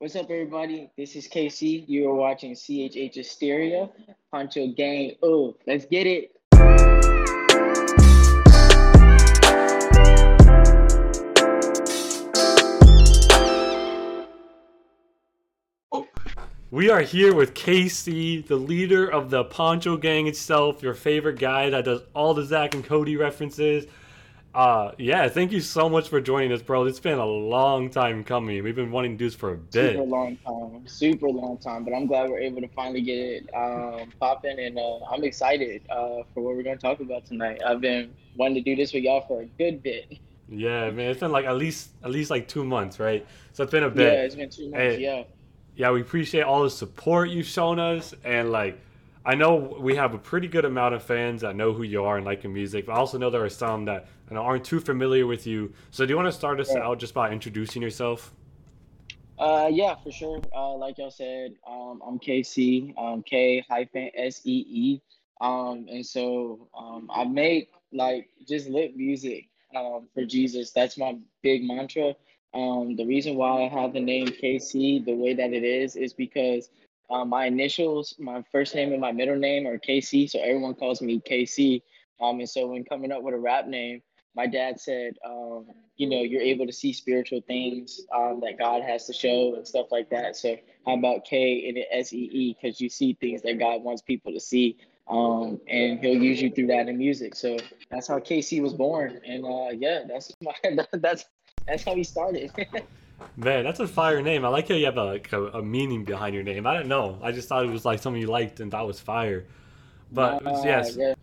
What's up, everybody? This is K-See. You are watching CHH Hysteria, Poncho Gang. Oh, let's get it. We are here with K-See, the leader of the Poncho Gang itself, your favorite guy that does all the Zack and Cody references. Uh, yeah, thank you so much for joining us, bro. It's been a long time coming. We've been wanting to do this for a bit. Super long time, super long time. But I'm glad we're able to finally get it um, popping, and uh, I'm excited uh, for what we're going to talk about tonight. I've been wanting to do this with y'all for a good bit. Yeah, man, it's been like at least at least like two months, right? So it's been a bit. Yeah, it's been two months. Hey, yeah. Yeah, we appreciate all the support you've shown us, and like I know we have a pretty good amount of fans that know who you are and like your music, but I also know there are some that you know, aren't too familiar with you. So, do you want to start us yeah. out just by introducing yourself? Uh, yeah, for sure. Uh, like y'all said, um, I'm K-See, um, K hyphen S E E. Um, and so um, I make like just lit music um, for Jesus. That's my big mantra. Um, the reason why I have the name K-See the way that it is is because uh, my initials, my first name and my middle name are KC, so everyone calls me KC. Um, and so when coming up with a rap name, my dad said, um, you know, you're able to see spiritual things um, that God has to show and stuff like that. So how about K and S E E? Because you see things that God wants people to see, um, and He'll use you through that in music. So that's how K-See was born, and uh, yeah, that's my that's that's how he started. Man, that's a fire name. I like how you have a, like a, a, meaning behind your name. I don't know. I just thought it was like something you liked and thought was fire. But uh, yes, yeah.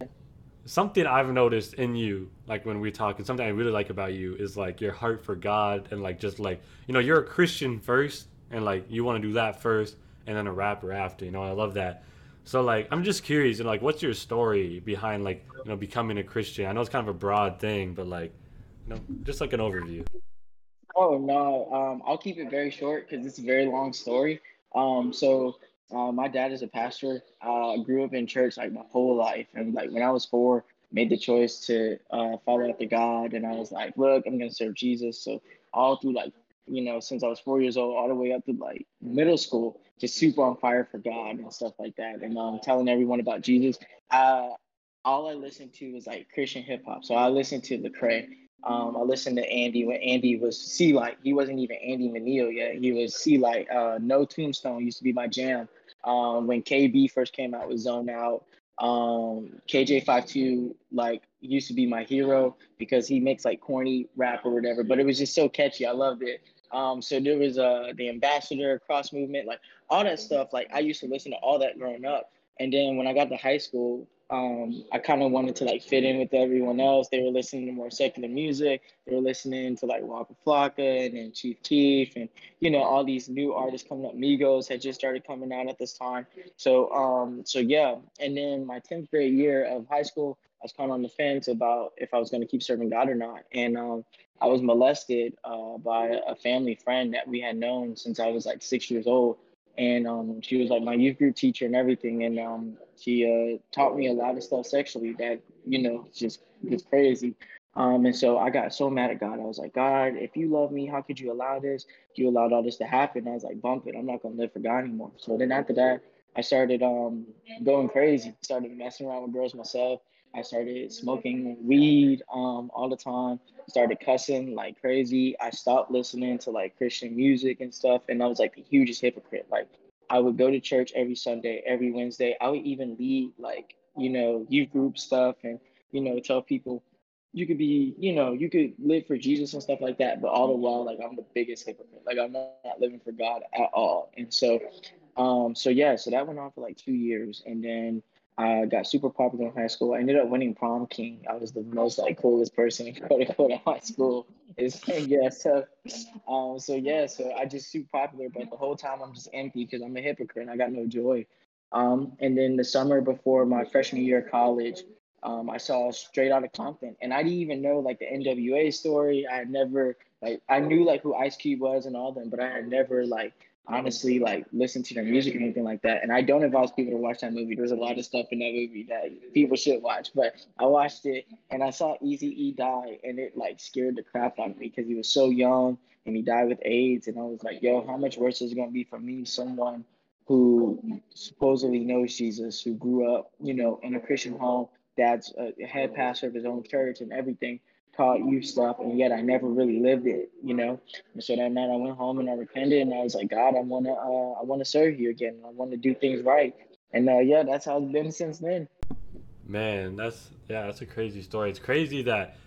something I've noticed in you, like when we talk, and something I really like about you is like your heart for God and like just like you know you're a Christian first, and like you want to do that first, and then a rapper after. You know, I love that. So like I'm just curious, and you know, like what's your story behind like you know becoming a Christian? I know it's kind of a broad thing, but like you know, just like an overview. Oh no, um, I'll keep it very short because it's a very long story. Um, so uh, my dad is a pastor. Uh, grew up in church like my whole life, and like when I was four, made the choice to uh, follow after God, and I was like, look, I'm gonna serve Jesus. So all through like you know since I was four years old, all the way up to like middle school, just super on fire for God and stuff like that, and um, telling everyone about Jesus. Uh, all I listened to was like Christian hip hop. So I listened to Lecrae. Um, I listened to Andy when Andy was C-Lite. He wasn't even Andy Mineo yet. He was C-Lite. Uh, no Tombstone used to be my jam. Um, when KB first came out with Zone Out, um, KJ52 like used to be my hero because he makes like corny rap or whatever, but it was just so catchy. I loved it. Um, so there was uh the ambassador cross movement, like all that stuff. Like I used to listen to all that growing up. And then when I got to high school, um, I kind of wanted to like fit in with everyone else. They were listening to more secular music. They were listening to like Waka Flocka and then Chief Keef and you know all these new artists coming up. Migos had just started coming out at this time. So um, so yeah. And then my tenth grade year of high school, I was kind of on the fence about if I was going to keep serving God or not. And um, I was molested uh, by a family friend that we had known since I was like six years old and um, she was like my youth group teacher and everything, and um, she uh, taught me a lot of stuff sexually that you know just was crazy. Um, and so I got so mad at God. I was like, God, if you love me, how could you allow this? You allowed all this to happen. I was like, bump it. I'm not gonna live for God anymore. So then after that, I started um, going crazy. Started messing around with girls myself. I started smoking weed um, all the time. Started cussing like crazy. I stopped listening to like Christian music and stuff, and I was like the hugest hypocrite. Like I would go to church every Sunday, every Wednesday. I would even lead like you know youth group stuff, and you know tell people you could be, you know, you could live for Jesus and stuff like that, but all the while, like I'm the biggest hypocrite. Like I'm not living for God at all. And so, um, so yeah, so that went on for like two years, and then I got super popular in high school. I ended up winning prom king. I was the most like coolest person quote unquote in high school. Is yeah, so um, so yeah, so I just super popular, but the whole time I'm just empty because I'm a hypocrite and I got no joy. Um, and then the summer before my freshman year of college, um, I saw Straight Outta Compton, and I didn't even know like the NWA story. I had never like I knew like who Ice Cube was and all them, but I had never like honestly like listen to their music or anything like that. And I don't advise people to watch that movie. There's a lot of stuff in that movie that people should watch. But I watched it and I saw Easy E die and it like scared the crap out of me because he was so young and he died with AIDS. And I was like, yo, how much worse is it gonna be for me, someone who supposedly knows Jesus, who grew up, you know, in a Christian home, dad's uh, a head pastor of his own church and everything, taught you stuff, and yet I never really lived it, you know. And so that night I went home and I repented, and I was like, God, I wanna, uh, I wanna serve you again. I want to do things right, and uh, yeah, that's how it's been since then. Man, that's yeah, that's a crazy story. It's crazy that,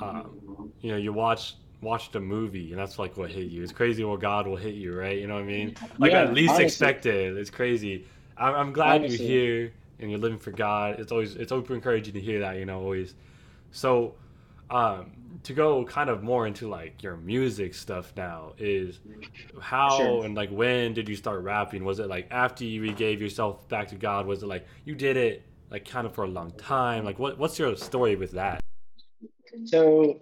um, you know, you watch watched a movie and that's like what hit you. It's crazy what God will hit you, right? You know what I mean? Like yeah, at least honestly. expected. It's crazy. I'm, I'm glad honestly. you're here and you're living for God. It's always it's always encouraging to hear that, you know, always. So, um, to go kind of more into like your music stuff now is how sure. and like when did you start rapping? Was it like after you gave yourself back to God? Was it like you did it like kind of for a long time? Like what what's your story with that? So,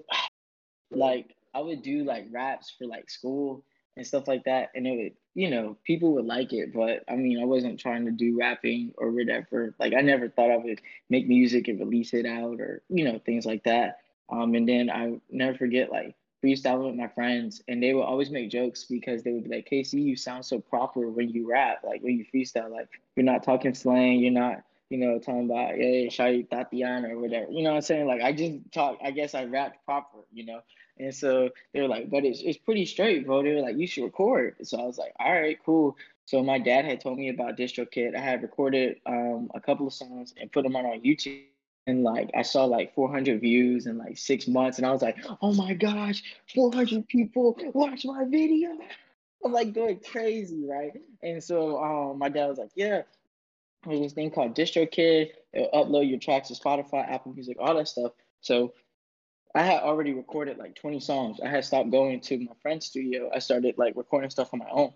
like I would do like raps for like school and stuff like that, and it would, you know, people would like it, but I mean, I wasn't trying to do rapping or whatever. Like, I never thought I would make music and release it out or you know things like that. Um, and then I never forget like freestyling with my friends, and they would always make jokes because they would be like, "Casey, you sound so proper when you rap, like when you freestyle, like you're not talking slang, you're not." You know, talking about hey, Shai Tatiana or whatever. You know what I'm saying? Like I just talk. I guess I rapped proper. You know, and so they were like, but it's, it's pretty straight, bro. They were like, you should record. So I was like, all right, cool. So my dad had told me about DistroKid. I had recorded um, a couple of songs and put them on on YouTube. And like I saw like 400 views in like six months, and I was like, "Oh my gosh, 400 people watch my video!" I'm like going crazy, right? And so um, my dad was like, "Yeah, there's this thing called DistroKid. It'll upload your tracks to Spotify, Apple Music, all that stuff." So I had already recorded like 20 songs. I had stopped going to my friend's studio. I started like recording stuff on my own.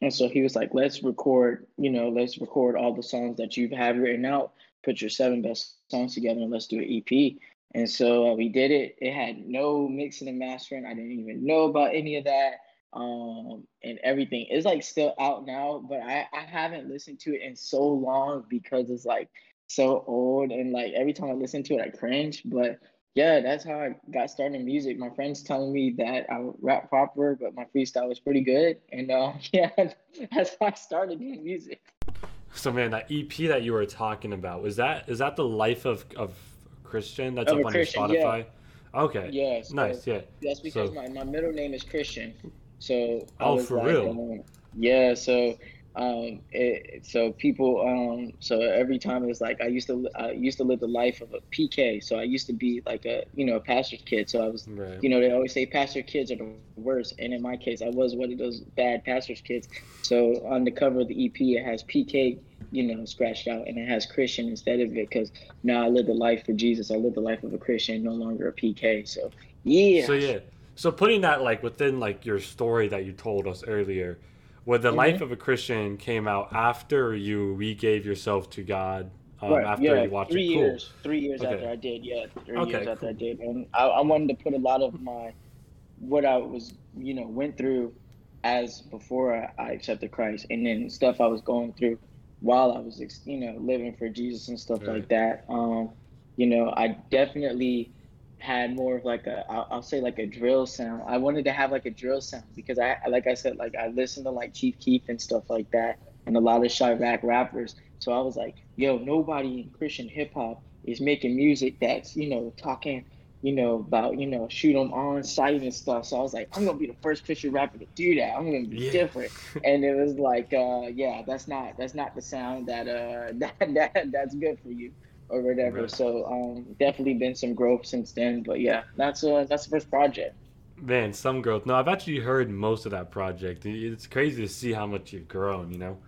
And so he was like, let's record, you know, let's record all the songs that you have written out, put your seven best songs together, and let's do an EP. And so uh, we did it. It had no mixing and mastering. I didn't even know about any of that. Um, and everything is like still out now, but I, I haven't listened to it in so long because it's like so old. And like every time I listen to it, I cringe. But yeah, that's how I got started in music. My friends telling me that I rap proper, but my freestyle was pretty good, and uh, yeah, that's how I started in music. So man, that EP that you were talking about was that is that the life of of Christian that's of up on Christian, your Spotify? Yeah. Okay. Yeah. So nice. Yeah. That's because so, my, my middle name is Christian. So oh, for like, real? Um, yeah. So um it, so people um so every time it's like i used to i used to live the life of a pk so i used to be like a you know a pastor's kid. So i was right. you know they always say pastor kids are the worst. And in my case i was one of those bad pastor's kids. So on the cover of the ep it has pk you know scratched out and it has christian instead of it because now i live the life for jesus. I live the life of a christian no longer a pk so yeah. So yeah. So putting that like within like your story that you told us earlier well, the mm-hmm. life of a Christian came out after you regave yourself to God. Um, right. After yeah, you watched three it. Cool. years. Three years okay. after I did. Yeah, three okay, years after cool. I did, and I, I wanted to put a lot of my what I was, you know, went through as before I, I accepted Christ, and then stuff I was going through while I was, you know, living for Jesus and stuff right. like that. Um, you know, I definitely had more of like a I'll, I'll say like a drill sound. I wanted to have like a drill sound because I like I said like I listened to like Chief Keef and stuff like that and a lot of Chiraq rappers. So I was like, yo, nobody in Christian hip hop is making music that's you know talking you know about you know shoot them on sight and stuff. So I was like, I'm gonna be the first Christian rapper to do that. I'm gonna be yeah. different. and it was like, uh, yeah, that's not that's not the sound that uh that, that that's good for you or whatever. So um, definitely been some growth since then. But yeah, that's uh, that's the first project. Man, some growth. No, I've actually heard most of that project. It's crazy to see how much you've grown. You know.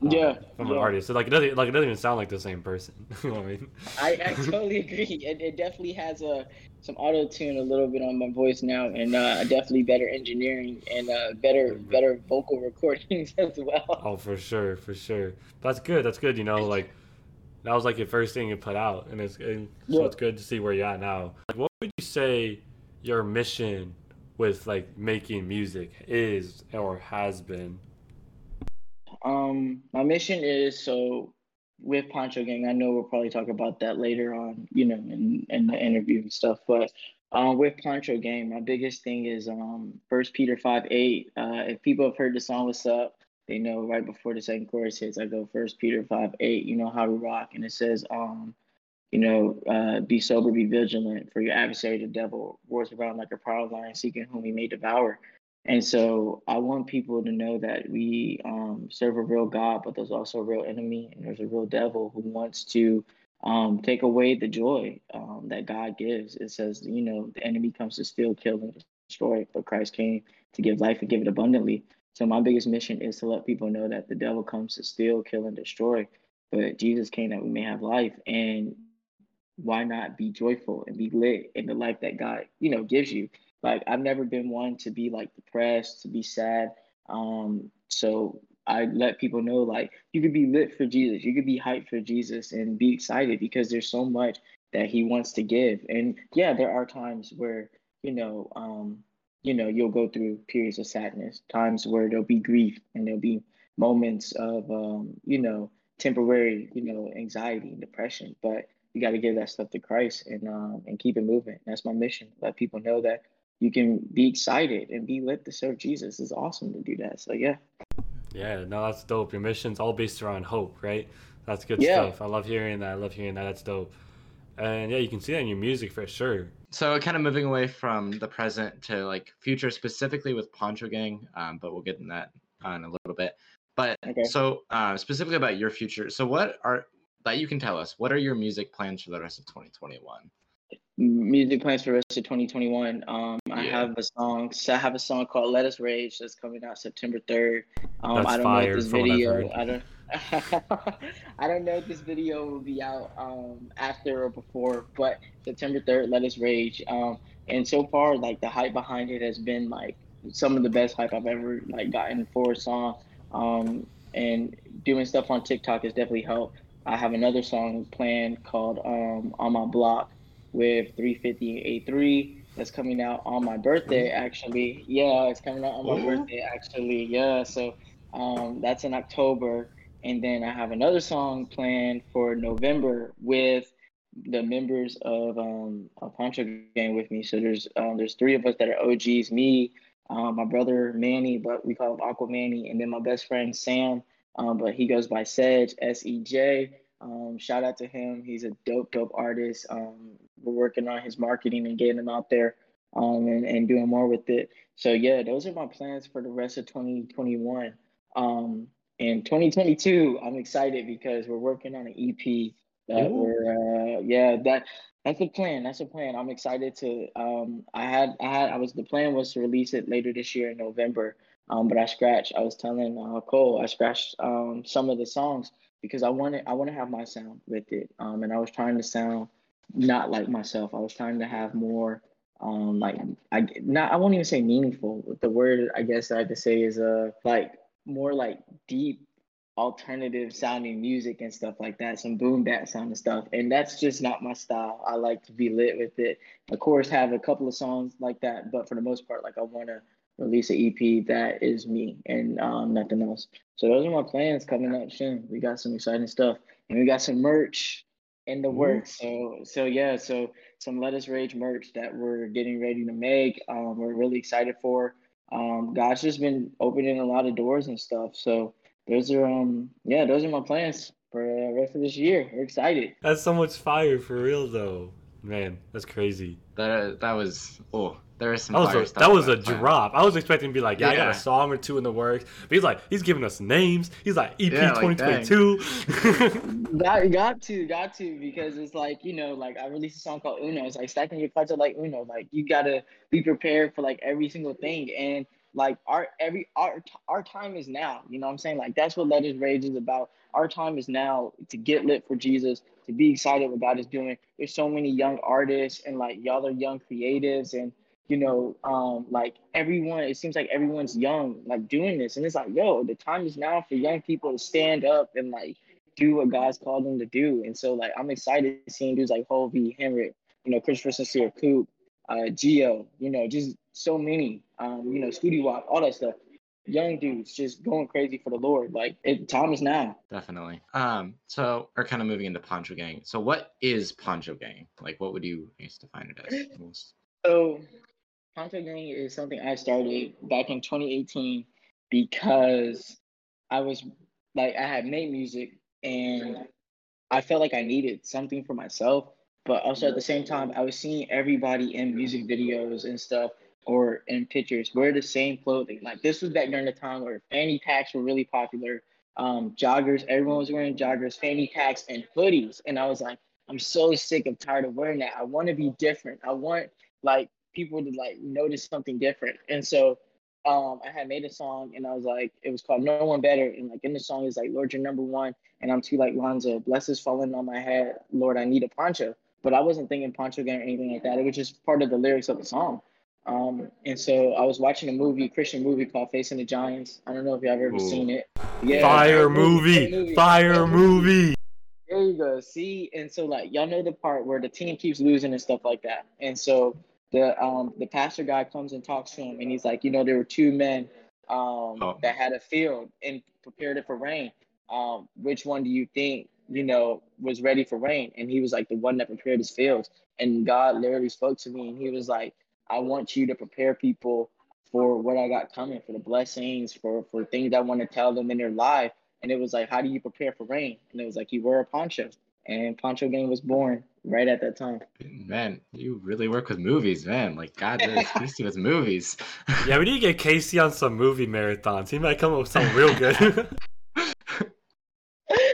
Um, yeah, from yeah. an artist. So like it doesn't like it doesn't even sound like the same person. you know I mean? I, I totally agree. It, it definitely has a some auto tune a little bit on my voice now, and uh, definitely better engineering and uh, better mm-hmm. better vocal recordings as well. Oh, for sure, for sure. That's good. That's good. You know, like that was like your first thing you put out, and it's and so it's good to see where you're at now. Like, what would you say your mission with like making music is or has been? Um, my mission is so with Poncho Gang. I know we'll probably talk about that later on, you know, in in the interview and stuff. But Um, with Poncho Gang, my biggest thing is um First Peter five eight. Uh, if people have heard the song "What's Up," they know right before the second chorus hits, I go First Peter five eight. You know how to rock, and it says um, you know, uh, be sober, be vigilant, for your adversary, the devil, wars around like a prowling lion, seeking whom he may devour. And so I want people to know that we um, serve a real God, but there's also a real enemy, and there's a real devil who wants to um, take away the joy um, that God gives. It says, you know, the enemy comes to steal, kill, and destroy, but Christ came to give life and give it abundantly. So my biggest mission is to let people know that the devil comes to steal, kill, and destroy, but Jesus came that we may have life. And why not be joyful and be lit in the life that God, you know, gives you? Like I've never been one to be like depressed, to be sad. Um, so I let people know like you could be lit for Jesus, you could be hyped for Jesus and be excited because there's so much that he wants to give. And yeah, there are times where, you know, um, you know, you'll go through periods of sadness, times where there'll be grief and there'll be moments of um, you know, temporary, you know, anxiety and depression. But you got to give that stuff to Christ and um, and keep it moving. That's my mission. Let people know that you can be excited and be lit to serve Jesus. It's awesome to do that. So yeah. Yeah, no, that's dope. Your mission's all based around hope, right? That's good yeah. stuff. I love hearing that. I love hearing that. That's dope. And yeah, you can see that in your music for sure. So kind of moving away from the present to like future specifically with Poncho Gang, um, but we'll get in that in a little bit. But okay. so uh, specifically about your future. So what are that you can tell us? What are your music plans for the rest of 2021? music plans for the rest of 2021. Um, yeah. I have a song. So I have a song called "Let Us Rage" that's coming out September 3rd. Um, that's I don't fire, know if this video. I don't. I don't know if this video will be out um, after or before, but September 3rd, "Let Us Rage." Um, and so far, like the hype behind it has been like some of the best hype I've ever like gotten for a song. Um, and doing stuff on TikTok has definitely helped. I have another song planned called um, "On My Block." with 350 A3 that's coming out on my birthday actually. Yeah, it's coming out on my Ooh. birthday actually. Yeah, so um, that's in October. And then I have another song planned for November with the members of um a Poncho Gang with me. So there's um there's three of us that are OGs, me, um, my brother Manny, but we call him Aqua Manny, and then my best friend Sam, um, but he goes by Sej, S E J. Um, shout out to him. He's a dope, dope artist. Um, we're working on his marketing and getting him out there um, and, and doing more with it. So, yeah, those are my plans for the rest of 2021. Um, in 2022, I'm excited because we're working on an EP that Ooh. we're, uh, yeah, that that's the plan. That's the plan. I'm excited to. Um, I had, I had, I was the plan was to release it later this year in November. Um, but I scratched. I was telling uh, Cole, I scratched um, some of the songs because I wanted I want to have my sound with it. Um, and I was trying to sound not like myself. I was trying to have more um like I not I won't even say meaningful. The word I guess I could say is uh like more like deep alternative sounding music and stuff like that, some boom bap sound and stuff. And that's just not my style. I like to be lit with it. Of course, have a couple of songs like that, but for the most part, like I want to release an EP that is me and um, nothing else. So those are my plans coming up soon. We got some exciting stuff, and we got some merch in the works. So so yeah, so some Let Us Rage merch that we're getting ready to make. Um, we're really excited for. Um, God's just been opening a lot of doors and stuff. So those are um yeah, those are my plans for the rest of this year. We're excited. That's so much fire for real though. Man, that's crazy. That that was oh there is some. That was a, that was a drop. I was expecting to be like, yeah, yeah, I got a song or two in the works. But he's like, he's giving us names. He's like, EP yeah, like, 2022. got, got to, got to, because it's like, you know, like I released a song called Uno. It's like stacking your cards are like Uno. Like you gotta be prepared for like every single thing. And like our every our our time is now. You know what I'm saying? Like that's what Let Us Rage is about. Our time is now to get lit for Jesus, to be excited what God is doing. There's so many young artists and like y'all are young creatives and you know, um, like everyone, it seems like everyone's young, like doing this. And it's like, yo, the time is now for young people to stand up and like do what God's called them to do. And so like I'm excited seeing dudes like Hovey, Henrik, you know, Christopher Sincere, Coop, uh, Geo, you know, just so many, um, you know, Scooty Wop, all that stuff. Young dudes just going crazy for the Lord. Like it time is now. Definitely. Um, so we're kind of moving into Poncho Gang. So what is Poncho Gang? Like what would you define it as? So, Poncho Gang is something I started back in 2018 because I was like I had made music and I felt like I needed something for myself, but also at the same time I was seeing everybody in music videos and stuff or in pictures wear the same clothing. Like this was back during the time where fanny packs were really popular. Um, joggers, everyone was wearing joggers, fanny packs, and hoodies, and I was like, I'm so sick of tired of wearing that. I want to be different. I want like people to like notice something different. And so um I had made a song and I was like, it was called No One Better. And like in the song is like, Lord, you're number one. And I'm too like Lonzo, blessings falling on my head. Lord, I need a poncho. But I wasn't thinking poncho gang or anything like that. It was just part of the lyrics of the song. Um, and so I was watching a movie, Christian movie called Facing the Giants. I don't know if y'all ever Ooh. seen it. Yeah, fire movie, movie, fire movie. There you go. See, and so like y'all know the part where the team keeps losing and stuff like that. And so the um the pastor guy comes and talks to him and he's like, you know, there were two men um oh. that had a field and prepared it for rain. Um, which one do you think, you know, was ready for rain? And he was like the one that prepared his fields. And God literally spoke to me and he was like, I want you to prepare people for what I got coming, for the blessings, for for things I want to tell them in their life. And it was like, how do you prepare for rain? And it was like, you wear a poncho. And Poncho Gang was born right at that time. Man, you really work with movies, man. Like God is Casey with movies. yeah, we need to get Casey on some movie marathons. He might come up with something real good.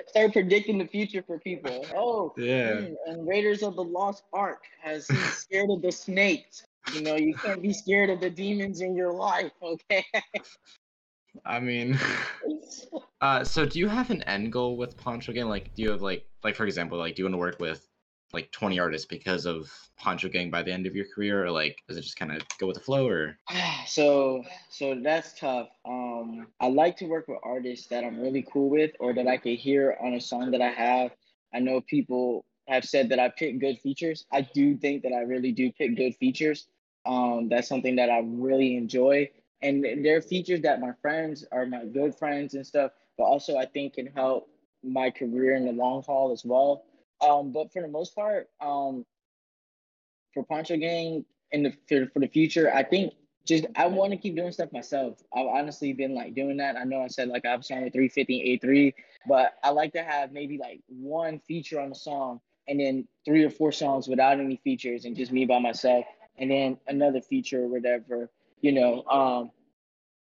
Start predicting the future for people. Oh, yeah. Hmm, and Raiders of the Lost Ark has scared of the snakes. You know, you can't be scared of the demons in your life, okay? I mean, uh, so do you have an end goal with Poncho Gang? Like, do you have like, like for example, like, do you want to work with like 20 artists because of Poncho Gang by the end of your career, or like, does it just kind of go with the flow, or? So, so that's tough. Um, I like to work with artists that I'm really cool with, or that I can hear on a song that I have. I know people have said that I pick good features. I do think that I really do pick good features. Um, that's something that I really enjoy and there are features that my friends are my good friends and stuff, but also I think can help my career in the long haul as well. Um, but for the most part, um, for Poncho Gang in the for, for the future, I think just I want to keep doing stuff myself. I've honestly been like doing that. I know I said like I've signed with 350 A3, but I like to have maybe like one feature on the song and then three or four songs without any features and just me by myself, and then another feature or whatever you know. Um,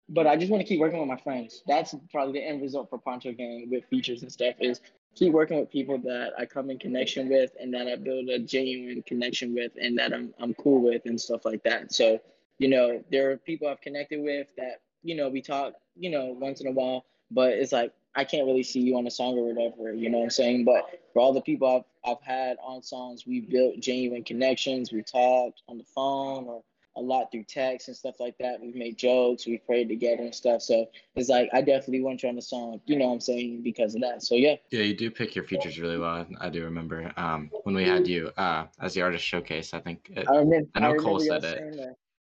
but I just want to keep working with my friends. That's probably the end result for Poncho Gang with features and stuff is keep working with people that I come in connection with and that I build a genuine connection with and that I'm I'm cool with and stuff like that. So, you know, there are people I've connected with that, you know, we talk, you know, once in a while, but it's like I can't really see you on a song or whatever, you know what I'm saying? But for all the people I've I've had on songs, we built genuine connections. We talked on the phone or a lot through text and stuff like that. We've made jokes, we've prayed together and stuff. So it's like I definitely want you on the song, you know what I'm saying, because of that. So yeah. Yeah, you do pick your features really well. I do remember um, when we had you uh, as the artist showcase. I think it, I, remember, I know I Cole said it. That.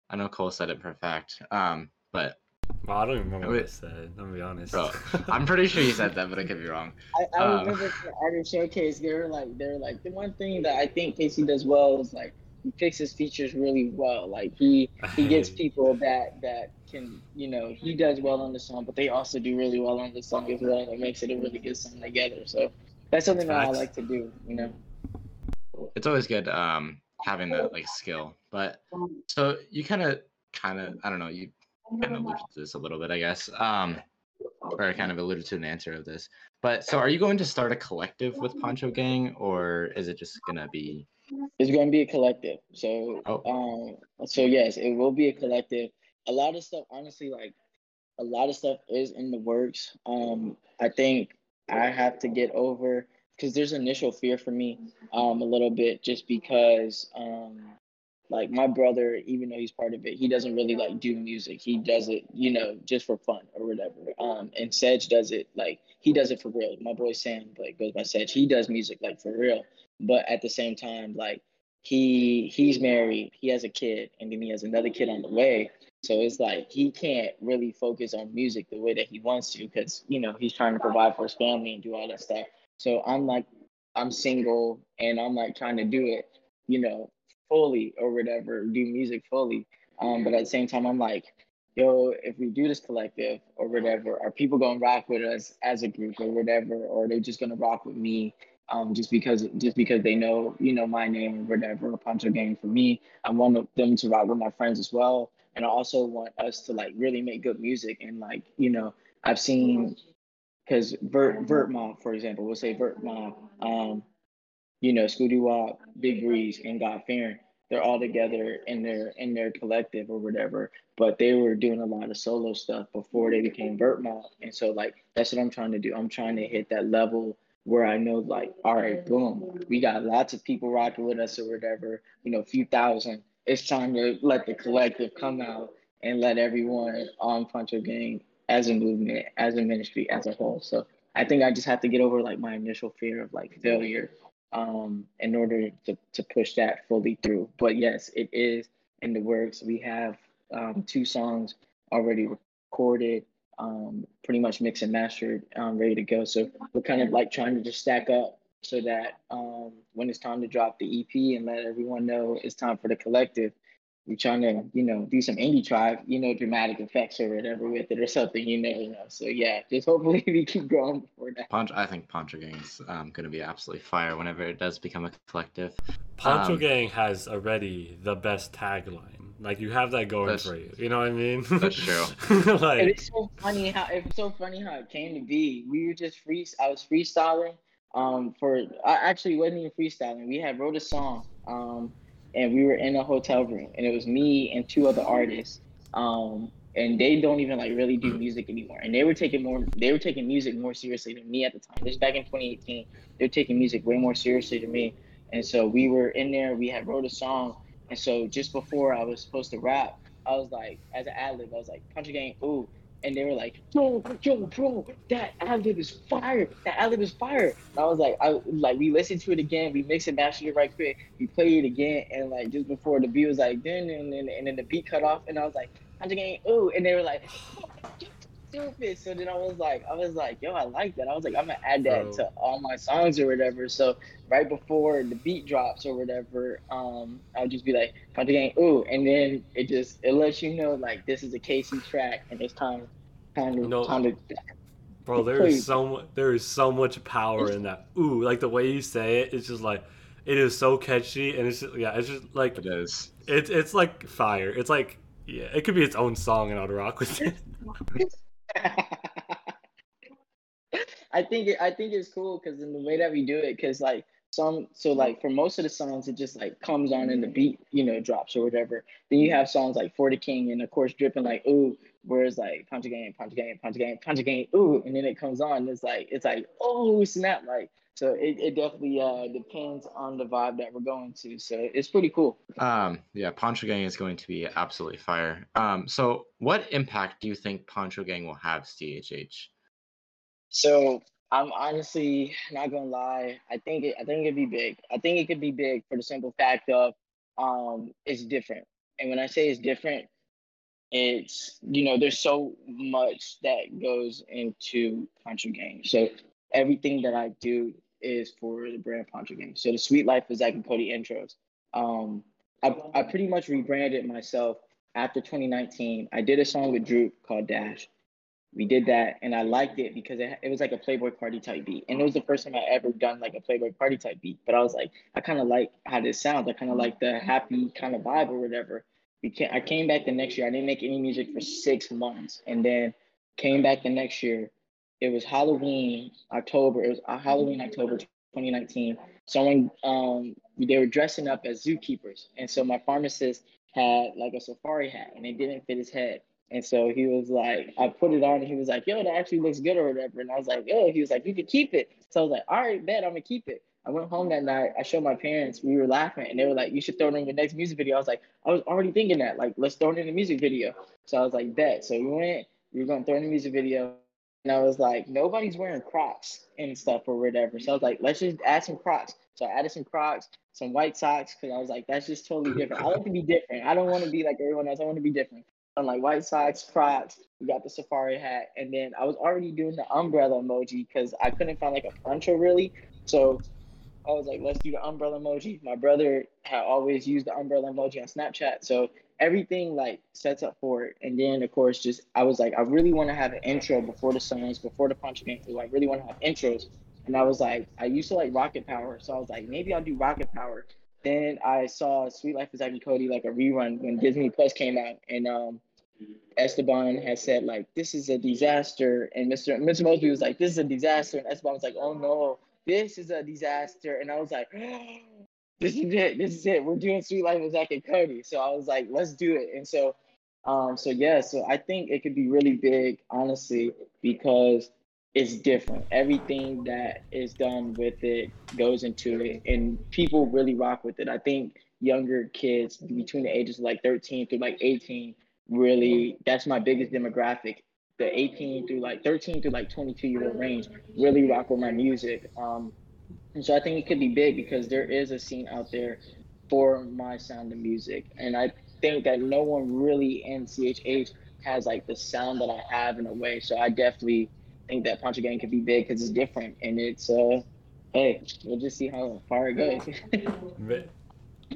I know Cole said it for perfect. Um, but well, I don't even remember what I said. I'm gonna be honest. Bro, I'm pretty sure you said that, but I could be wrong. I, I um, remember the artist showcase. They were like, they're like the one thing that I think Casey does well is like he picks his features really well. Like he he gets people that that can you know he does well on the song, but they also do really well on the song as well. and It makes it a really good song together. So that's something that I like to do. You know, it's always good um having that like skill. But so you kind of kind of I don't know you kind of alluded to this a little bit I guess um or I kind of alluded to an answer of this. But so are you going to start a collective with Poncho Gang or is it just gonna be it's going to be a collective. So, oh. um, so yes, it will be a collective. A lot of stuff, honestly, like a lot of stuff is in the works. Um, I think I have to get over because there's initial fear for me, um, a little bit, just because, um, like my brother, even though he's part of it, he doesn't really like do music. He does it, you know, just for fun or whatever. Um, and Sej does it like he does it for real. My boy Sam, like goes by Sej. He does music like for real but at the same time, like he he's married, he has a kid, and then he has another kid on the way. So it's like he can't really focus on music the way that he wants to because you know he's trying to provide for his family and do all that stuff. So I'm like, I'm single and I'm like trying to do it, you know, fully or whatever, do music fully. Um, but at the same time, I'm like, yo, if we do this collective or whatever, are people gonna rock with us as a group or whatever, or they just gonna rock with me um, just because just because they know you know my name or whatever, Poncho Gang for me. I want them to rock with my friends as well, and I also want us to like really make good music and like you know I've seen because Vert Vert Mob for example, we'll say Vert Mob, um, you know Scooty Wop, Big Breeze, and God Fearing they're all together in their in their collective or whatever. But they were doing a lot of solo stuff before they became Vert Mob. And so like that's what I'm trying to do. I'm trying to hit that level where I know like, all right, boom, we got lots of people rocking with us or whatever, you know, a few thousand. It's time to let the collective come out and let everyone on Poncho Gang as a movement, as a ministry, as a whole. So I think I just have to get over like my initial fear of like failure um, in order to, to push that fully through. But yes, it is in the works. We have um, two songs already recorded, um, pretty much mixed and mastered, um, ready to go. So we're kind of like trying to just stack up so that um, when it's time to drop the EP and let everyone know it's time for the collective, we're trying to, you know, do some indie tribe, you know, dramatic effects or whatever with it or something, you never know. So yeah, just hopefully we keep growing before that. Poncho, I think Poncho Gang's um, going to be absolutely fire whenever it does become a collective. Poncho um, Gang has already the best tagline. Like you have that going for you. You know what I mean? That's true. like, it's so funny how it's so funny how it came to be. We were just free. I was freestyling. Um, for I actually wasn't even freestyling. We had wrote a song. Um, and we were in a hotel room, and it was me and two other artists. Um, and they don't even like really do music anymore. And they were taking more, they were taking music more seriously than me at the time. This back in 2018. They were taking music way more seriously than me. And so we were in there. We had wrote a song, and so just before I was supposed to rap, I was like, as an ad lib, I was like, Poncho Gang, ooh, and they were like, "Yo, yo, bro, that ad lib is fire. That ad lib is fire." And I was like, "I like." We listened to it again. We mixed and mastered it right quick. We played it again, and like just before the beat was like, then and then and then the beat cut off, and I was like, "I'm just getting ooh," and they were like, stupid. So then I was like, I was like, yo, I like that. I was like, I'm gonna add that Bro. to all my songs or whatever. So right before the beat drops or whatever, um, I'll just be like, Poncho Gang, ooh, and then it just it lets you know like this is a Casey track and it's time, time to, no. time to. Bro, there is so there is so much power in that. Ooh, like the way you say it, it's just like it is so catchy and it's just, yeah, it's just like it is. It's it's like fire. It's like yeah, it could be its own song and I'd rock with it. I think it, I think it's cool because in the way that we do it, because like some so like for most of the songs it just like comes on and the beat you know drops or whatever. Then you have songs like For the King and of course dripping like ooh, whereas like Poncho Gang, punch Gang, Poncho Gang, Poncho Gang, ooh, and then it comes on. it's like it's like oh snap like so it, it definitely uh, depends on the vibe that we're going to. So it's pretty cool. Um, yeah, Poncho Gang is going to be absolutely fire. Um, so what impact do you think Poncho Gang will have, CHH? So I'm honestly not gonna lie. I think it. I think it'd be big. I think it could be big for the simple fact of um, it's different. And when I say it's different, it's you know there's so much that goes into Poncho Gang. So everything that I do is for the brand Poncho Gang. So the Suite Life of Zack and Cody intros. Um, I, I pretty much rebranded myself after 2019. I did a song with Droop called Dash. We did that and I liked it because it, it was like a Playboi Carti type beat. And it was the first time I ever done like a Playboi Carti type beat. But I was like, I kind of like how this sounds. I kind of like the happy kind of vibe or whatever. We can I came back the next year. I didn't make any music for six months. And then came back the next year it was Halloween, October. It was uh, Halloween, October 2019. Someone, um, they were dressing up as zookeepers, and so my pharmacist had like a safari hat, and it didn't fit his head. And so he was like, I put it on, and he was like, "Yo, that actually looks good or whatever." And I was like, "Yo," he was like, "You can keep it." So I was like, "All right, bet I'm gonna keep it." I went home that night. I showed my parents. We were laughing, and they were like, "You should throw it in your next music video." I was like, "I was already thinking that. Like, let's throw it in the music video." So I was like, "Bet." So we went. We were gonna throw in the music video. And I was like, nobody's wearing Crocs and stuff or whatever. So I was like, let's just add some Crocs. So I added some Crocs, some white socks, because I was like, that's just totally different. I like to be different. I don't want to be like everyone else. I want to be different. I'm like white socks, Crocs. We got the safari hat, and then I was already doing the umbrella emoji because I couldn't find like a poncho really. So I was like, let's do the umbrella emoji. My brother had always used the umbrella emoji on Snapchat, so everything like sets up for it. And then of course, just I was like, I really want to have an intro before the songs, before the punch game. So I really want to have intros. And I was like, I used to like Rocket Power, so I was like, maybe I'll do Rocket Power. Then I saw Suite Life of Zack and Cody like a rerun when Disney Plus came out, and um, Esteban had said like this is a disaster, and Mr. Mr. Moseby was like this is a disaster, and Esteban was like oh no this is a disaster, and I was like this is it this is it we're doing Suite Life of Zack and Cody, so I was like let's do it, and so um so yeah so I think it could be really big honestly because it's different. Everything that is done with it goes into it, and people really rock with it. I think younger kids between the ages of like 13 through like 18 really that's my biggest demographic the 18 through like 13 through like 22 year old range really rock with my music. Um and so i think it could be big because there is a scene out there for my sound of music. And i think that no one really in chh has like the sound that i have in a way. So i definitely think that Poncho Gang could be big because it's different. And it's uh hey we'll just see how far it goes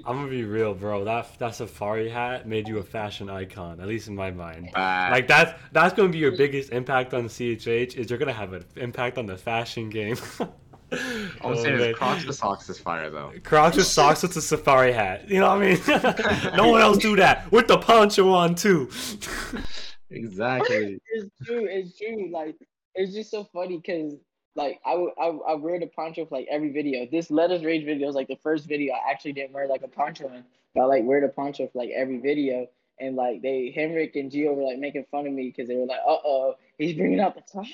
I'm gonna be real, bro. That that safari hat made you a fashion icon, at least in my mind. Uh, like that's that's gonna be your biggest impact on CHH. Is you're gonna have an impact on the fashion game. All I'm saying is Crocs with socks is fire though. Crocs with socks with a safari hat. You know what I mean? no one else do that with the poncho on too. exactly. It's true. It's true. Like it's just so funny because like I, I I wear the poncho for like every video. This Let Us Rage video is like the first video I actually didn't wear like a poncho in. But I like wear the poncho for like every video. And like they Henrik and Gio were like making fun of me because they were like, uh oh, he's bringing out the top,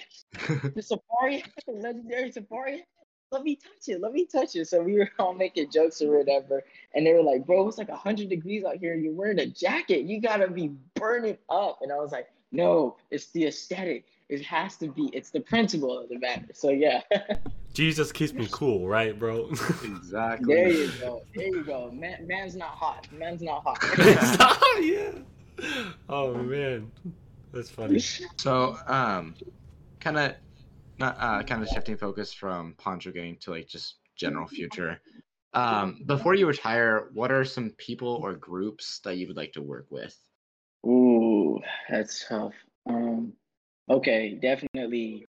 the safari, the legendary safari. Let me touch it. Let me touch it. So we were all making jokes or whatever. And they were like, bro, it's like 100 degrees out here. You're wearing a jacket. You got to be burning up. And I was like, no, it's the aesthetic. It has to be. It's the principle of the matter. So yeah. Jesus keeps me cool, right, bro? exactly. There you go. There you go. Man, man's not hot. Man's not hot. yeah. Oh man, that's funny. So, um, kind of, not uh, kind of shifting focus from Poncho Gang to like just general future. Um, before you retire, what are some people or groups that you would like to work with? Ooh, that's tough. Um, Okay, definitely.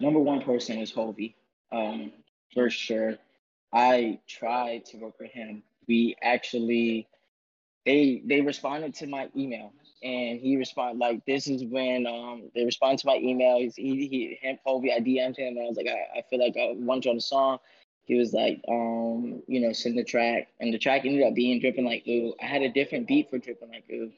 Number one person is Hovey, um, for sure. I tried to work with him. We actually, they they responded to my email, and he responded like, "This is when um they responded to my email. He's, he he him Hovey. I DM'd him, and I was like, I, I feel like I want you on the song. He was like, um, you know, send the track, and the track ended up being dripping like ooh. I had a different beat for dripping like ooh,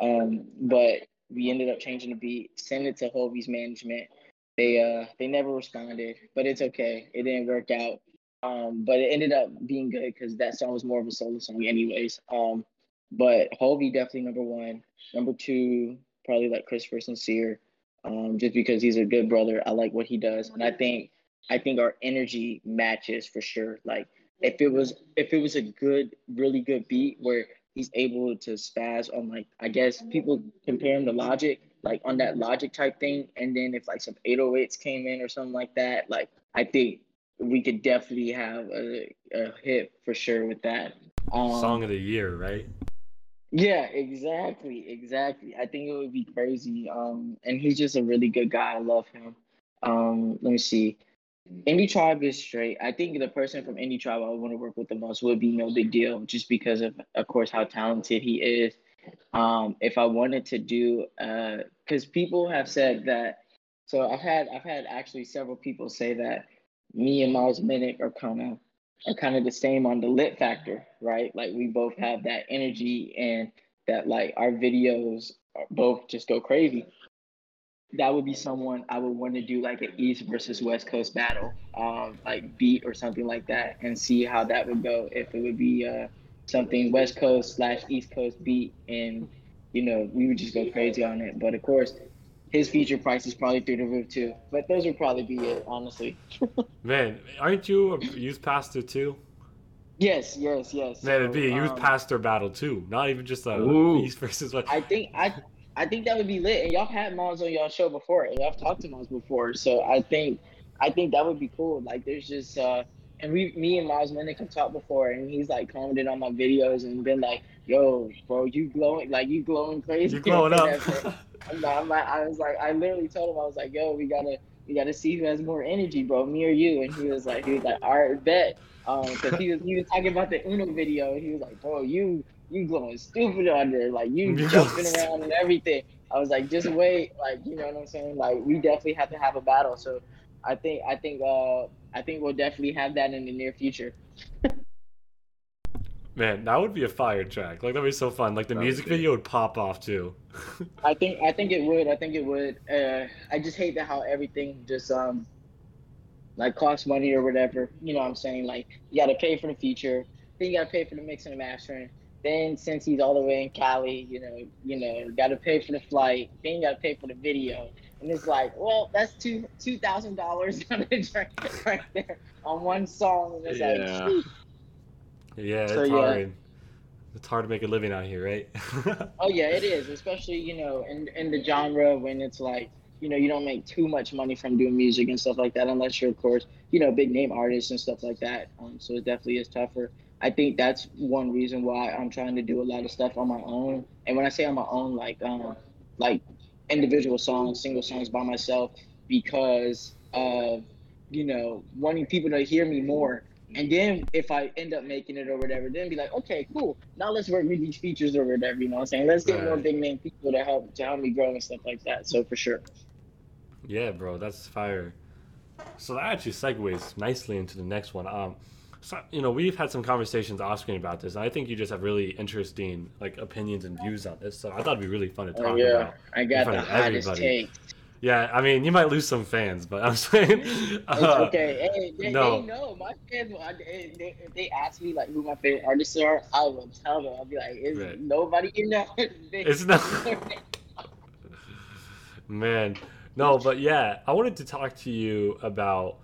um, but we ended up changing the beat, sent it to Hovey's management. They uh they never responded, but it's okay. It didn't work out. Um, but it ended up being good because that song was more of a solo song, anyways. Um, but Hovey definitely number one. Number two, probably like Christopher Sincere, um, just because he's a good brother. I like what he does, and I think I think our energy matches for sure. Like if it was if it was a good, really good beat where he's able to spaz on like I guess people compare him to Logic, like on that Logic type thing. And then if like some 808s came in or something like that, like I think we could definitely have a, a hit for sure with that. Um, Song of the year, right? Yeah, exactly, exactly. I think it would be crazy. Um, and he's just a really good guy. I love him. Um, let me see. Indie Tribe is straight. I think the person from Indie Tribe I would want to work with the most would be nobigdyl, just because of, of course, how talented he is. Um, if I wanted to do, uh because uh, people have said that. So I've had I've had actually several people say that me and Miles Minnick are kind of are kind of the same on the lit factor, right? Like we both have that energy and that like our videos both just go crazy that would be someone I would want to do like an East versus West Coast battle, um, like beat or something like that, and see how that would go. If it would be uh, something West Coast slash East Coast beat, and you know we would just go crazy on it. But of course, his feature price is probably through the roof too. But those would probably be it, honestly. Man, aren't you a youth pastor too? Yes, yes, yes. Man, it'd be a youth um, pastor battle too, not even just a Ooh. East versus West. I think I I think that would be lit. And y'all had Miles on y'all show before, and y'all talked to Miles before. So I think I think that would be cool. Like there's just uh and we, me and Miles Minnick have talked before, and he's like commented on my videos and been like, "Yo, bro, you glowing like you glowing crazy." You glowing up. I'm, I'm, I was like, I literally told him, I was like, "Yo, we gotta, we gotta see who has more energy, bro, me or you." And he was like, he was like, "All right, bet." Um, cause he was he was talking about the Uno video, and he was like, "Bro, you you going stupid on there, like you jumping around and everything." I was like, "Just wait, like you know what I'm saying? Like we definitely have to have a battle." So I think I think uh I think we'll definitely have that in the near future. Man, that would be a fire track. Like that'd be so fun. Like the that music video would pop off too. I think I think it would. I think it would. Uh, I just hate that how everything just um like costs money or whatever. You know what I'm saying? Like you got to pay for the feature, then you got to pay for the mixing and mastering. Then since he's all the way in Cali, you know, you know, got to pay for the flight. Then you got to pay for the video. And it's like, well, that's two two thousand dollars on a track right there on one song. And it's yeah. like, yeah, it's so, hard. Yeah. It's hard to make a living out here, right? oh yeah, it is, especially you know in in the genre when it's like you know you don't make too much money from doing music and stuff like that unless you're of course you know big name artists and stuff like that. Um, so it definitely is tougher. I think that's one reason why I'm trying to do a lot of stuff on my own. And when I say on my own, like um, like individual songs, single songs by myself, because of you know wanting people to hear me more. And then if I end up making it or whatever, then be like, okay, cool. Now let's work with these features or whatever. You know what I'm saying? Let's get right. more big name people to help to help me grow and stuff like that. So for sure. Yeah, bro, that's fire. So that actually segues nicely into the next one. Um, so, you know, we've had some conversations asking about this, and I think you just have really interesting like opinions and views on this. So I thought it'd be really fun to oh, talk oh, yeah. about. I got the hottest take. Yeah, I mean, you might lose some fans, but I'm saying uh, okay. Hey, they, no. They know my fans. They, they, they ask me like who my favorite artists are, I will tell them. I'll be like, "Is right. nobody in there?" it's not. Man, no, but yeah, I wanted to talk to you about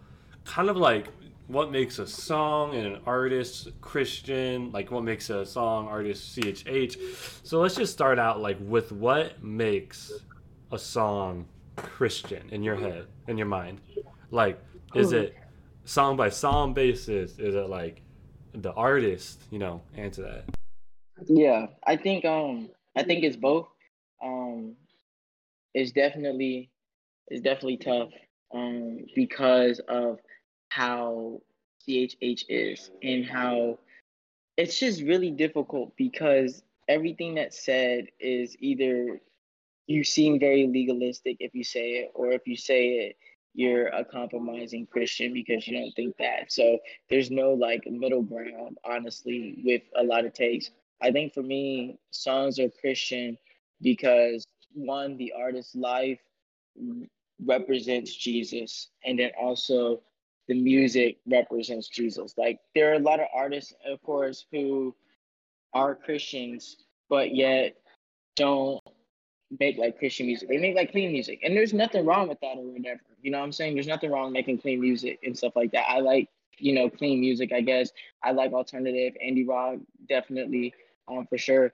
kind of like what makes a song and an artist Christian, like what makes a song artist CHH. So let's just start out like with what makes a song Christian in your head, in your mind. Like, is it song by song basis? Is it like the artist? You know, answer that. Yeah, I think um I think it's both. Um, it's definitely it's definitely tough um because of how CHH is and how it's just really difficult because everything that's said is either you seem very legalistic if you say it, or if you say it, you're a compromising Christian because you don't think that. So there's no like middle ground, honestly, with a lot of takes. I think for me, songs are Christian because one, the artist's life represents Jesus, and then also the music represents Jesus. Like there are a lot of artists, of course, who are Christians, but yet don't make like Christian music. They make like clean music. And there's nothing wrong with that or whatever. You know what I'm saying? There's nothing wrong making clean music and stuff like that. I like, you know, clean music, I guess. I like alternative, indie rock, definitely, um, for sure.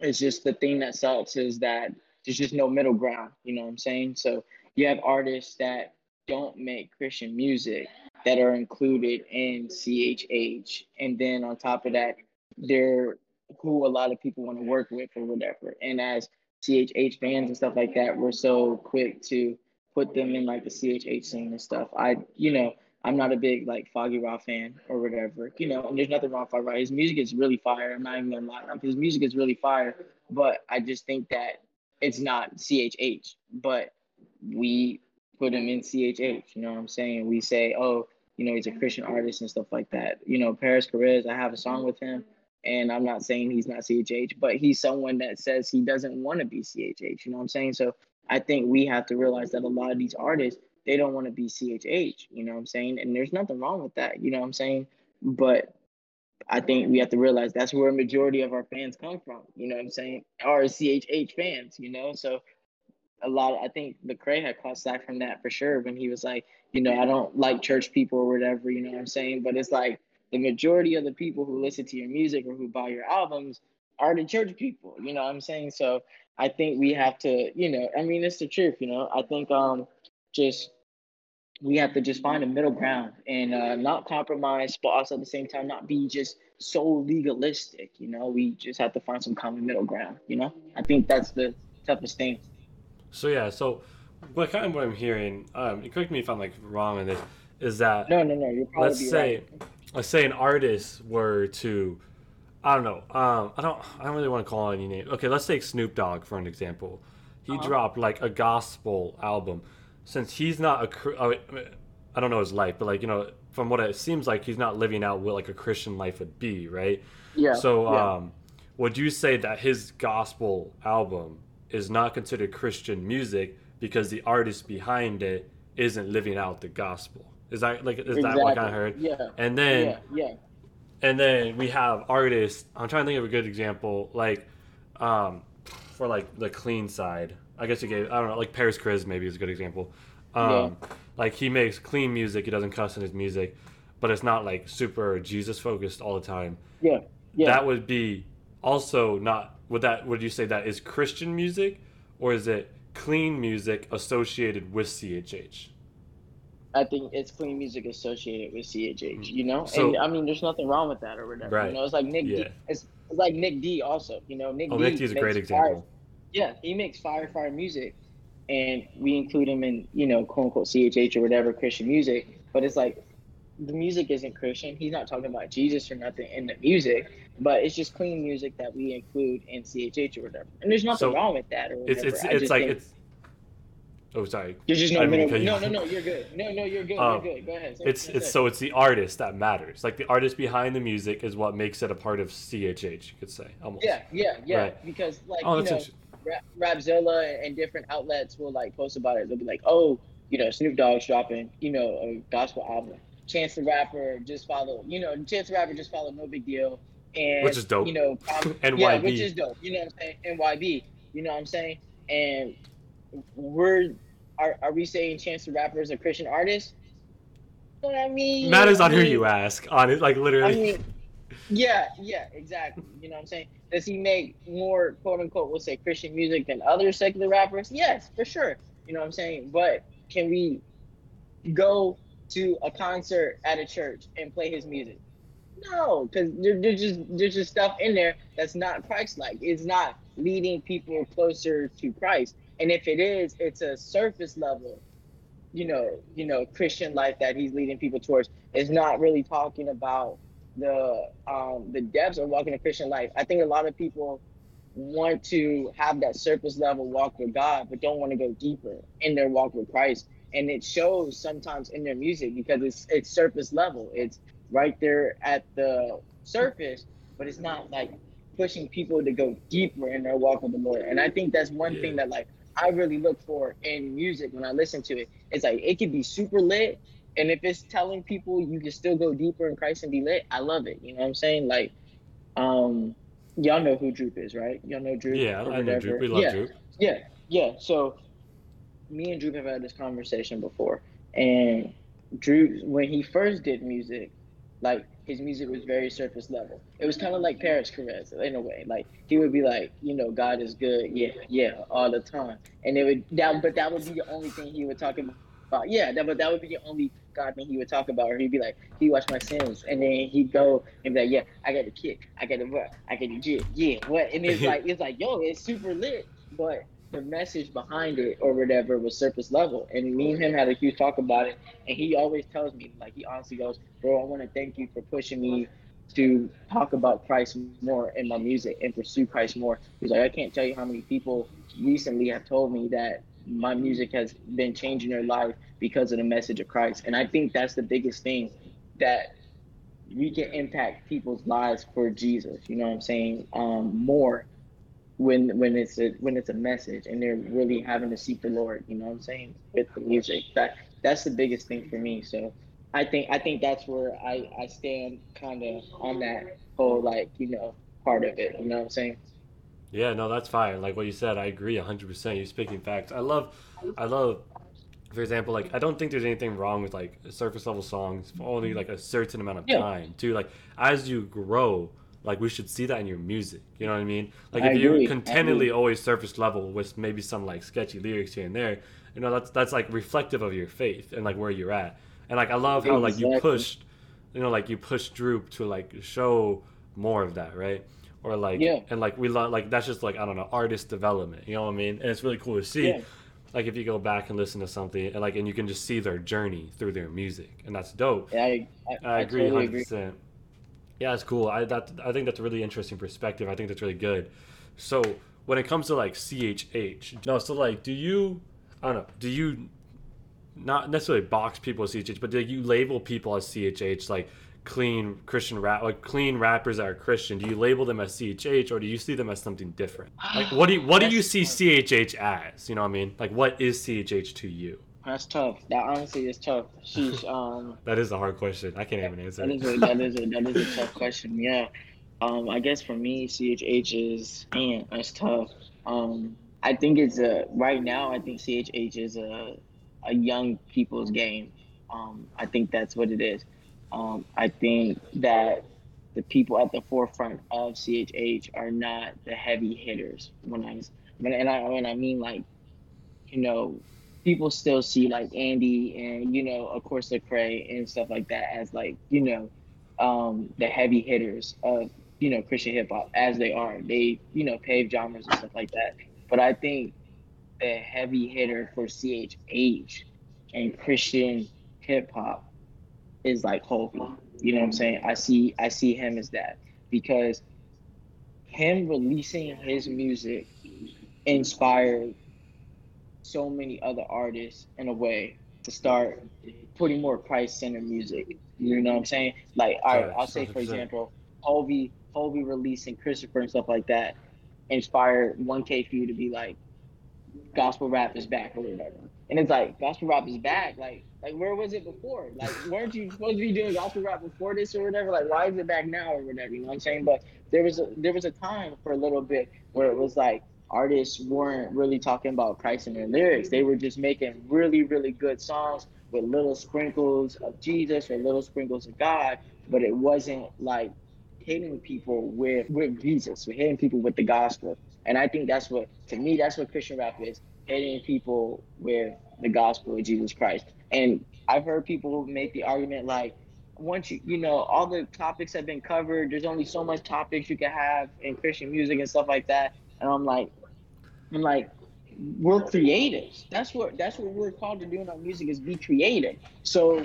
It's just the thing that sucks is that there's just no middle ground, you know what I'm saying? So you have artists that don't make Christian music that are included in CHH. And then on top of that, they're who a lot of people want to work with or whatever. And as CHH fans and stuff like that, we're so quick to put them in like the CHH scene and stuff. I, you know, I'm not a big like Foggieraw fan or whatever, you know, and there's nothing wrong with Foggieraw. His music is really fire. I'm not even gonna lie. His music is really fire, but I just think that it's not CHH. But we put him in CHH. You know what I'm saying? We say, oh, you know, he's a Christian artist and stuff like that. You know, Paris Perez, I have a song with him, and I'm not saying he's not CHH, but he's someone that says he doesn't want to be CHH. You know what I'm saying? So I think we have to realize that a lot of these artists, they don't want to be CHH. You know what I'm saying? And there's nothing wrong with that. You know what I'm saying? But I think we have to realize that's where a majority of our fans come from. You know what I'm saying? Are CHH fans, you know? So a lot. Of, I think Lecrae had caught slack from that for sure when he was like, you know, I don't like church people or whatever. You know what I'm saying? But it's like the majority of the people who listen to your music or who buy your albums are the church people. You know what I'm saying? So I think we have to, you know, I mean, it's the truth. You know, I think um just we have to just find a middle ground and uh, not compromise, but also at the same time not be just so legalistic. You know, we just have to find some common middle ground. You know, I think that's the toughest thing. So yeah, so what kind of what I'm hearing, um, correct me if I'm like wrong in this, is that no, no, no. Probably let's say, right. let's say an artist were to, I don't know, um, I don't, I don't really want to call any name. Okay, let's take Snoop Dogg for an example. He uh-huh. dropped like a gospel album. Since he's not a, oh, don't know his life, but like you know, from what it seems like, he's not living out what like a Christian life would be, right? Yeah. So, yeah. um, would you say that his gospel album is not considered Christian music because the artist behind it isn't living out the gospel? Is that like is exactly. that what I heard? Yeah. And then yeah, yeah. And then we have artists. I'm trying to think of a good example, like um, for like the clean side. I guess you gave I don't know, like Paris Chris maybe is a good example. Um, yeah. Like he makes clean music. He doesn't cuss in his music, but it's not like super Jesus focused all the time. Yeah. Yeah. That would be also not. Would that? Would you say that is Christian music, or is it clean music associated with CHH? I think it's clean music associated with CHH, mm-hmm. you know? So, and I mean, there's nothing wrong with that or whatever. Right. You know, it's like Nick yeah. D. It's, it's, like Nic D also, you know, Nick oh, D. Nic D is a great example. Fire, yeah, he makes fire, fire music. And we include him in, you know, quote unquote CHH or whatever Christian music. But it's like, the music isn't Christian. He's not talking about Jesus or nothing in the music, but it's just clean music that we include in CHH or whatever. And there's nothing so wrong with that or whatever. It's, it's, it's like, it's, Oh, sorry. You're just no, no, no, no, no, You're good. No, no, you're good. Um, you're good. Go ahead. It's it's so it's the artist that matters. Like the artist behind the music is what makes it a part of CHH. You could say almost. Yeah, yeah, yeah. Right. Because like oh, you know, Rapzilla and different outlets will like post about it. They'll be like, oh, you know, Snoop Dogg's dropping, you know, a gospel album. Chance the Rapper just follow, you know, Chance the Rapper just follow, no big deal. And which is dope. You know, um, and yeah, which is dope. You know what I'm saying? NYB. You know what I'm saying? And we're are, are we saying Chance the Rapper is a Christian artist? You know what I mean, matters on who you ask. On it, like literally. I mean, yeah, yeah, exactly. You know what I'm saying? Does he make more quote unquote, we'll say Christian music than other secular rappers? Yes, for sure. You know what I'm saying? But can we go to a concert at a church and play his music? No, because there, there's just there's just stuff in there that's not Christ-like. It's not leading people closer to Christ. And if it is, it's a surface level, you know, you know, Christian life that he's leading people towards. It's not really talking about the um, the depths of walking a Christian life. I think a lot of people want to have that surface level walk with God, but don't want to go deeper in their walk with Christ. And it shows sometimes in their music because it's it's surface level. It's right there at the surface, but it's not like pushing people to go deeper in their walk with the Lord. And I think that's one yeah. thing that like I really look for in music when I listen to it. It's like it can be super lit, and if it's telling people you can still go deeper in Christ and be lit, I love it. You know what I'm saying? Like, um, y'all know who Droop is, right? Y'all know Droop. Yeah, I know Droop. We love yeah. Droop. Yeah, yeah. So, me and Droop have had this conversation before, and Droop, when he first did music, like his music was very surface level. It was kind of like Paris Carez in a way. Like he would be like, you know, God is good, yeah, yeah, all the time, and it would that, but that would be the only thing he would talk about. Yeah, that but that would be the only God thing he would talk about, or he'd be like, he watched my sins, and then he'd go and be like, yeah, I got the kick, I got the what, I got the jig, yeah, what, and it's like it's like, yo, it's super lit, but the message behind it or whatever was surface level. And me and him had a huge talk about it. And he always tells me, like, he honestly goes, Bro, I want to thank you for pushing me to talk about Christ more in my music and pursue Christ more. He's like, I can't tell you how many people recently have told me that my music has been changing their life because of the message of Christ. And I think that's the biggest thing that we can impact people's lives for Jesus. You know what I'm saying? Um, more when when it's a when it's a message and they're really having to seek the Lord, you know what I'm saying, with the music. That that's the biggest thing for me. So I think I think that's where I, I stand kind of on that whole like, you know, part of it, you know what I'm saying? Yeah, no, that's fine. Like what you said, I agree 100%. You're speaking facts. I love I love for example, like I don't think there's anything wrong with like surface level songs for only like a certain amount of yeah. time. Too like as you grow, like we should see that in your music. You know what I mean? Like I if you're continually always surface level with maybe some like sketchy lyrics here and there, You know, that's that's like reflective of your faith and like where you're at. And like I love how like you pushed, you know, like you pushed Droop to like show more of that, right? Or like, yeah. and like we love like that's just like I don't know artist development. You know what I mean? And it's really cool to see. Yeah. Like if you go back and listen to something, and like and you can just see their journey through their music, and that's dope. Yeah, I, I, I agree, hundred totally percent. Yeah, that's cool. I that I think that's a really interesting perspective. I think that's really good. So when it comes to like CHH, no, so like, do you? I don't know. Do you not necessarily box people as CHH, but do you label people as CHH like clean Christian rap, like clean rappers that are Christian? Do you label them as CHH or do you see them as something different? Like, what do you what do you see CHH as? You know what I mean? Like, what is CHH to you? That's tough. That honestly is tough. She's um. that is a hard question. I can't even answer. That is a, that is a that is a tough question. Yeah. Um, I guess for me, CHH is man, that's tough. Um, I think it's a right now. I think CHH is a a young people's game. Um, I think that's what it is. Um, I think that the people at the forefront of CHH are not the heavy hitters. When I when and I when I mean like, you know, people still see like Andy and you know, of course, Lecrae and stuff like that as like you know, um, the heavy hitters of you know Christian hip hop as they are. They you know pave genres and stuff like that. But I think the heavy hitter for CHH and Christian hip hop is like Hulvey. You know what I'm saying? I see I see him as that because him releasing his music inspired so many other artists in a way to start putting more Christ centered music. You know what I'm saying? Like, all right, I'll say for example, Hulvey, Hulvey releasing Christopher and stuff like that inspired 1K Phew to be like, gospel rap is back or whatever. And it's like gospel rap is back. Like like where was it before? Like weren't you supposed to be doing gospel rap before this or whatever? Like why is it back now or whatever? You know what I'm saying? But there was a there was a time for a little bit where it was like artists weren't really talking about Christ in their lyrics. They were just making really, really good songs with little sprinkles of Jesus or little sprinkles of God, but it wasn't like hitting people with with Jesus, with hitting people with the gospel. And I think that's what, to me, that's what Christian rap is hitting people with the gospel of Jesus Christ. And I've heard people make the argument like, once you, you know, all the topics have been covered, there's only so much topics you can have in Christian music and stuff like that. And I'm like, I'm like, we're creatives. That's what that's what we're called to do in our music is be creative. So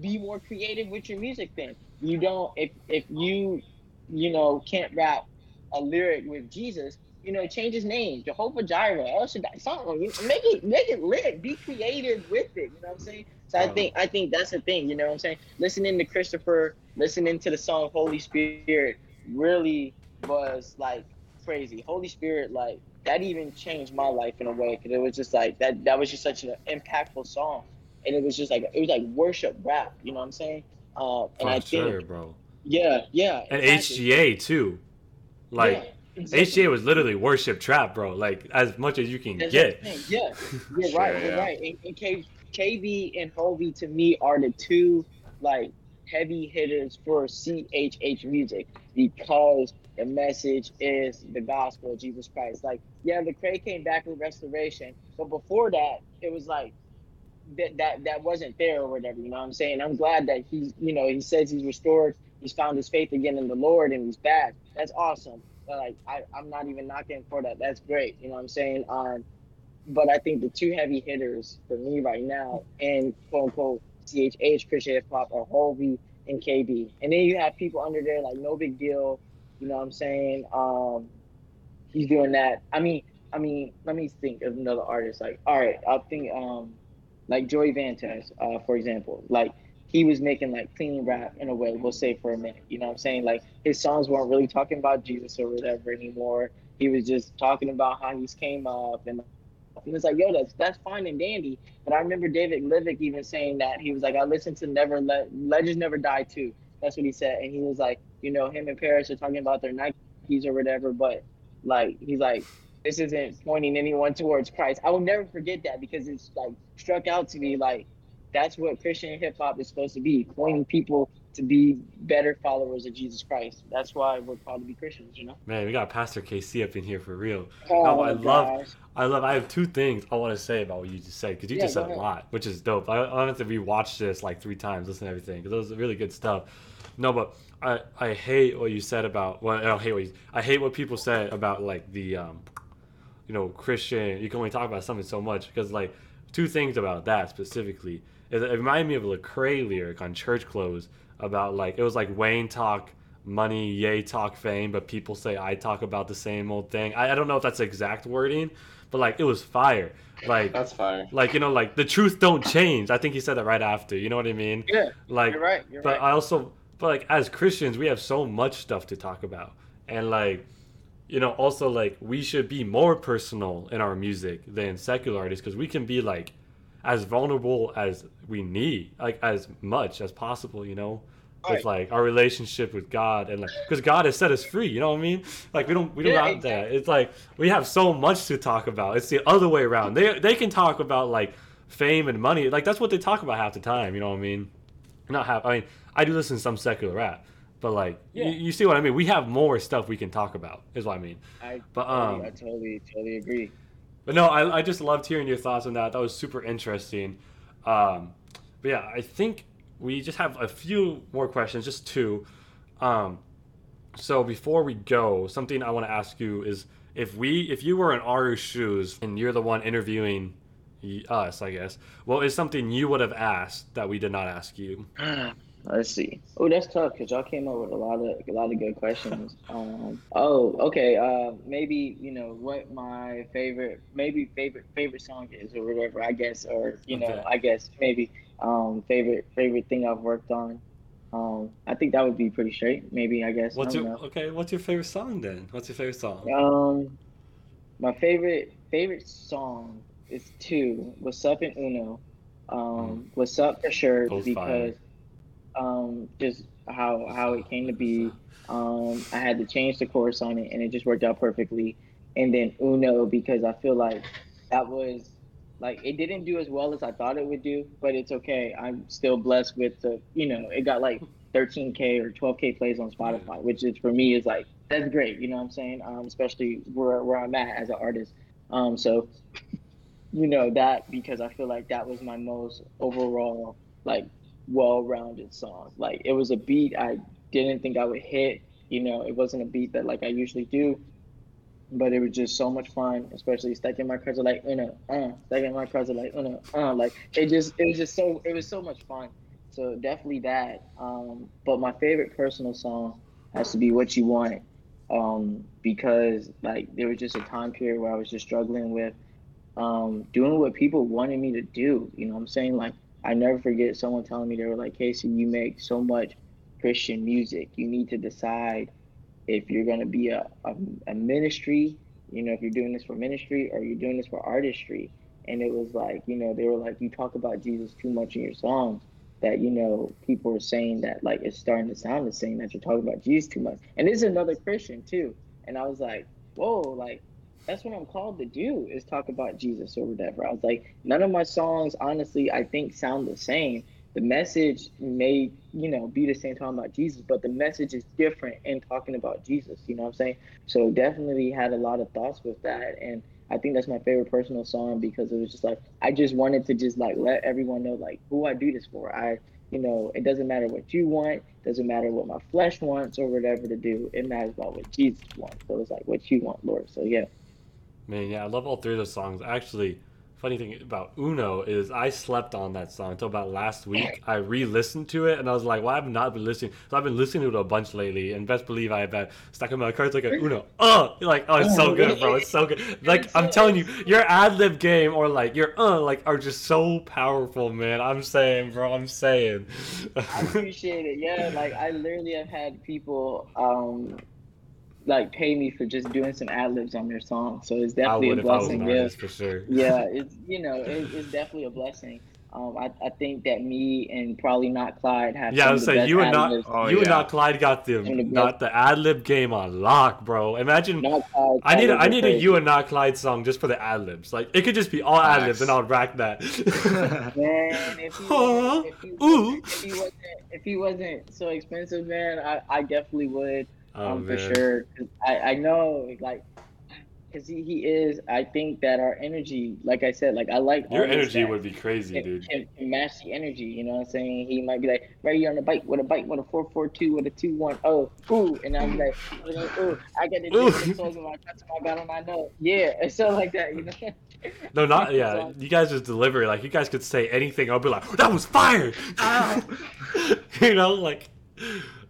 be more creative with your music then. You don't if if you you know can't rap a lyric with Jesus, you know, change his name, Jehovah Jireh, El Shaddai, something. You make it make it lit. Be creative with it. You know what I'm saying? So I uh-huh. think I think that's the thing. You know what I'm saying? Listening to Christopher, listening to the song Holy Spirit, really was like crazy. Holy Spirit, like that even changed my life in a way because it was just like that. That was just such an impactful song, and it was just like it was like worship rap. You know what I'm saying? Uh, and For I sure, think, bro. Yeah, yeah. And exactly. HGA too, like. Yeah Exactly. HGA was literally worship trap, bro. Like as much as you can That's get. Yeah, you're right. You're yeah. right. And, and K, KB and Hulvey to me are the two like heavy hitters for CHH music because the message is the gospel of Jesus Christ. Like, yeah, Lecrae came back with restoration, but before that, it was like that that that wasn't there or whatever. You know what I'm saying? I'm glad that he's you know he says he's restored, he's found his faith again in the Lord, and he's back. That's awesome like I, I'm not even knocking for that. That's great. You know what I'm saying? Um, but I think the two heavy hitters for me right now and quote unquote CHH Christian hip hop are Hulvey and KB. And then you have people under there like nobigdyl. You know what I'm saying? Um, he's doing that. I mean, I mean, let me think of another artist. Like, all right, I'll think um, like Joey Vantes, uh, for example. Like he was making like clean rap in a way, we'll say for a minute. You know what I'm saying? Like his songs weren't really talking about Jesus or whatever anymore. He was just talking about how he's came up and and it's like, yo, that's that's fine and dandy. But I remember David Livick even saying that he was like, I listened to Never Let Legends Never Die too. That's what he said, and he was like, you know, him and Paris are talking about their Nikes or whatever, but like he's like, this isn't pointing anyone towards Christ. I will never forget that because it's like struck out to me like that's what Christian hip hop is supposed to be, pointing people to be better followers of Jesus Christ. That's why we're called to be Christians, you know. Man, we got Pastor K-See up in here for real. Oh, I gosh. love, I love. I have two things I want to say about what you just said because you yeah, just said a lot, which is dope. I, I wanted to rewatch this like three times, listen to everything because it was really good stuff. No, but I I hate what you said about. Well, I don't hate what you, I hate what people said about like the um, you know, Christian. You can only talk about something so much because like two things about that specifically. It, it reminded me of a Lecrae lyric on Church Clothes about like it was like Wayne talk money, yay talk fame, but people say I talk about the same old thing. I, I don't know if that's exact wording, but like it was fire. Like that's fire. Like you know, like the truth don't change. I think he said that right after. You know what I mean? Yeah. Like you're right. You're but right. I also, but like as Christians, we have so much stuff to talk about, and like you know, also like we should be more personal in our music than secular artists because we can be like as vulnerable as we need, like as much as possible, you know, right. with like our relationship with God and like because God has set us free, you know what I mean? Like we don't we don't yeah, exactly. that. It's like we have so much to talk about. It's the other way around. They they can talk about like fame and money, like that's what they talk about half the time. You know what I mean? Not have. I mean, I do listen to some secular rap, but like, yeah. you, you, see what I mean? We have more stuff we can talk about. Is what I mean. I but um, I totally totally agree. But no, I, I just loved hearing your thoughts on that. That was super interesting. Um, but yeah, I think we just have a few more questions, just two. Um, so before we go, something I want to ask you is if we if you were in our shoes and you're the one interviewing us, I guess, what is something you would have asked that we did not ask you? Let's see. Oh, that's tough because y'all came up with a lot of a lot of good questions. um, oh, okay. Uh, maybe you know what my favorite, maybe favorite favorite song is or whatever. I guess, or you know, I guess maybe um, favorite favorite thing I've worked on. Um, I think that would be pretty straight. Maybe I guess. What's I your know. okay? What's your favorite song then? What's your favorite song? Um, my favorite favorite song is two. What's up in Uno. Um, mm. What's up for sure Both because. Um, just how how it came to be. Um, I had to change the course on it, and it just worked out perfectly. And then Uno because I feel like that was like it didn't do as well as I thought it would do, but it's okay. I'm still blessed with the you know it got like 13k or 12k plays on Spotify, which is for me is like that's great. You know what I'm saying? Um, especially where where I'm at as an artist. Um, so you know that because I feel like that was my most overall like well-rounded song. Like it was a beat I didn't think I would hit. You know, it wasn't a beat that like I usually do, but it was just so much fun. Especially stacking my cards like Una, uh, stacking my cards like Una, uh, like it just it was just so it was so much fun. So definitely that. Um, but my favorite personal song has to be "What You Want," um, because like there was just a time period where I was just struggling with um, doing what people wanted me to do. You know, what I'm saying like I never forget someone telling me they were like, Casey, you make so much Christian music. You need to decide if you're going to be a, a, a, ministry, you know, if you're doing this for ministry or you're doing this for artistry. And it was like, you know, they were like, you talk about Jesus too much in your songs that, you know, people are saying that like it's starting to sound the same that you're talking about Jesus too much. And this is another Christian too. And I was like, whoa, like that's what I'm called to do is talk about Jesus or whatever. I was like, none of my songs, honestly, I think sound the same. The message may, you know, be the same talking about Jesus, but the message is different in talking about Jesus. You know what I'm saying? So definitely had a lot of thoughts with that, and I think that's my favorite personal song because it was just like I just wanted to just like let everyone know like who I do this for. I you know, it doesn't matter what you want, doesn't matter what my flesh wants or whatever to do. It matters about what Jesus wants. So it's like what you want, Lord. So yeah. Man, yeah, I love all three of those songs. Actually, funny thing about Uno is I slept on that song until about last week. I re-listened to it and I was like, "Why well, have not been listening?" So I've been listening to it a bunch lately, and best believe I have been stuck in my car. It's like a Uno. Oh, like oh, it's so good, bro. It's so good. Like I'm telling you, your ad lib game or like your uh like are just so powerful, man. I'm saying, bro. I'm saying. I appreciate it. Yeah, like I literally have had people um like pay me for just doing some ad libs on their song. So it's definitely a blessing. yeah, for sure. yeah, it's you know it, it's definitely a blessing. Um, I, I think that me and probably not Clyde have. Yeah, I was saying you and not oh, you yeah. and not Clyde got the not the ad lib game on lock, bro. Imagine Clyde, I need a, I need a you and not Clyde song just for the ad libs. Like it could just be all ad libs, and I'll rack that. man, if he, wasn't, if, he if he if he wasn't so expensive, man, I, I definitely would. Oh, um, for sure. I, I know like because he, he is. I think that our energy, like I said, like I like your energy would be crazy, can, dude. Can, can, match the energy. You know what I'm saying? He might be like, right here on the bike with a bike with a four four two with a two one oh ooh, and I'm like, ooh, I got the songs in my customer I got on my note. Yeah, and stuff like that. You know. No, not yeah. You guys just deliver like you guys could say anything. I'll be like, that was fire. you know, like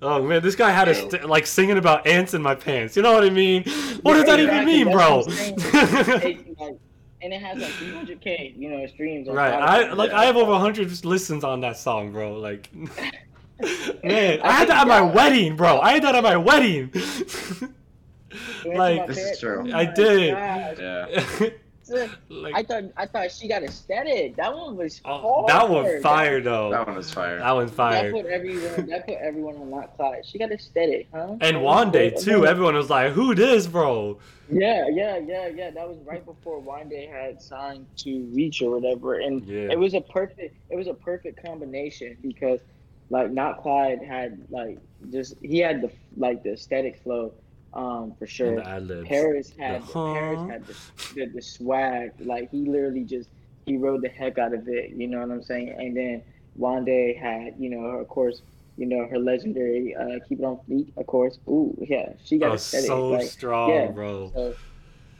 Oh man, this guy had a st- like singing about ants in my pants. You know what I mean? What yeah, does that even mean, bro? and it has like 300k, you know, streams. Right. I like I have over 100 listens on that song, bro. Like, man, I, I had that at my wedding, bro. I had that at my wedding. like, this is true. I did. Yeah. Like, I thought I thought she got aesthetic. That one was oh, That one fire though. That one was fire. That one's fire. That put everyone that put everyone on that side. She got aesthetic, huh? And Wande too. Everyone was like, "Who this, bro?" Yeah, yeah, yeah, yeah. That was right before Wande had signed to Reach or whatever, and yeah. it was a perfect. It was a perfect combination because, like, not Clyde had like just he had the like the aesthetic flow um, for sure. Paris had the, Paris had the, the, the swag. Like he literally just he rode the heck out of it. You know what I'm saying? And then Wande had, you know, her, of course, you know, her legendary uh, "Keep It On Fleek," of course. Ooh, yeah, she got oh, so like, strong, yeah. bro. So,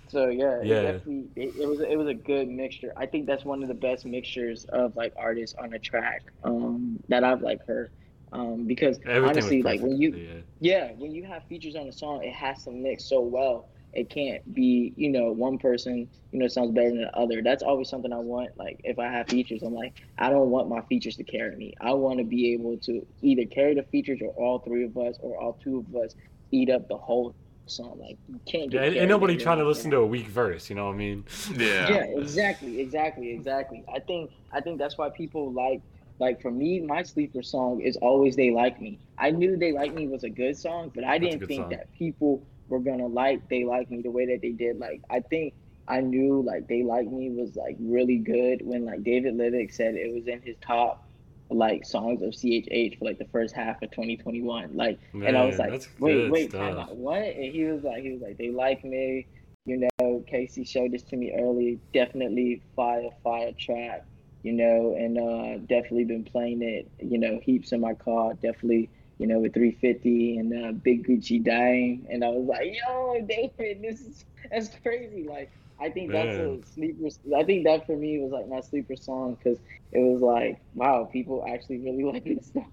so yeah, yeah. It definitely, it, it, was it was a good mixture. I think that's one of the best mixtures of like artists on a track um, that I've like heard. Um, because Everything honestly, like when you, yeah. yeah, when you have features on a song, it has to mix so well. It can't be, you know, one person, you know, sounds better than the other. That's always something I want. Like if I have features, I'm like, I don't want my features to carry me. I want to be able to either carry the features or all three of us or all two of us eat up the whole song. Like you can't get. Yeah, ain't nobody trying to listen to a weak verse. You know what I mean? Yeah. Yeah. Exactly. Exactly. Exactly. I think. I think that's why people like like for me, my sleeper song is always "They Like Me." I knew "They Like Me" was a good song, but I didn't think song. that people were gonna like "They Like Me" the way that they did. Like I think I knew like "They Like Me" was like really good when like David Livick said it was in his top like songs of CHH for like the first half of 2021. Like, Man, and I was like, wait, wait, what? And he was like, he was like, "They Like Me." You know, Casey showed this to me early. Definitely fire, fire track you know, and uh, definitely been playing it, you know, heaps in my car, definitely, you know, with 350 and uh, Big Gucci dying, and I was like, yo, David, this is that's crazy. Like, I think Man. that's a sleeper. I think that for me was like my sleeper song because it was like, wow, people actually really like this stuff.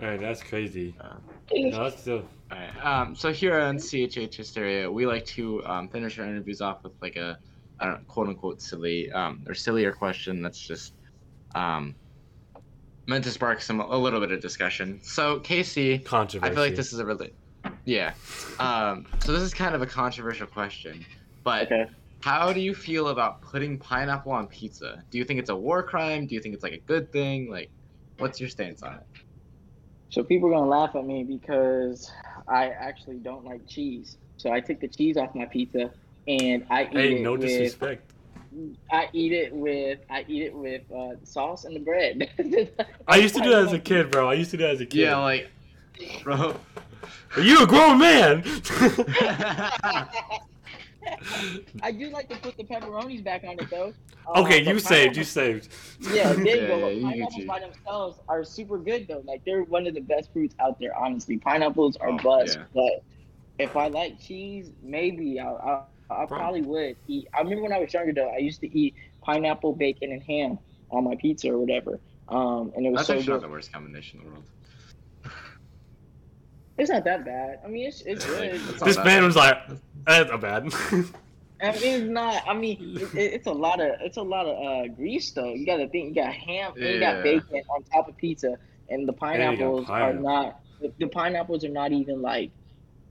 All right, that's crazy. Uh, no, that's still. All right. Um, so here on CHH Hysteria, we like to um, finish our interviews off with like a I don't quote unquote silly um, or sillier question that's just um, meant to spark some a little bit of discussion. So Casey, controversy. I feel like this is a really yeah. Um, so this is kind of a controversial question, but okay. how do you feel about putting pineapple on pizza? Do you think it's a war crime? Do you think it's like a good thing? Like, what's your stance on it? So people are gonna laugh at me because I actually don't like cheese. So I took the cheese off my pizza and I eat hey, it no with, disrespect. I eat it with I eat it with uh, sauce and the bread. I used to do that as a kid, bro. I used to do that as a kid. Yeah, like, bro. Are you a grown man? I do like to put the pepperonis back on it though. Uh, okay, you saved. You saved. Yeah, they yeah, go. Yeah, pineapples by themselves are super good though. Like they're one of the best fruits out there. Honestly, pineapples are oh, bust. Yeah. But if I like cheese, maybe I'll, I'll I probably would eat. I remember when I was younger though, I used to eat pineapple, bacon, and ham on my pizza or whatever. Um, and it was That's so actually good. not the worst combination in the world. It's not that bad. I mean, it's it's good. this man bad. was like, "That's not bad." I mean, it's not. I mean, it, it's a lot of it's a lot of uh, grease though. You got to think. You got ham yeah. and you got bacon on top of pizza, and the pineapples are not. The, the pineapples are not even like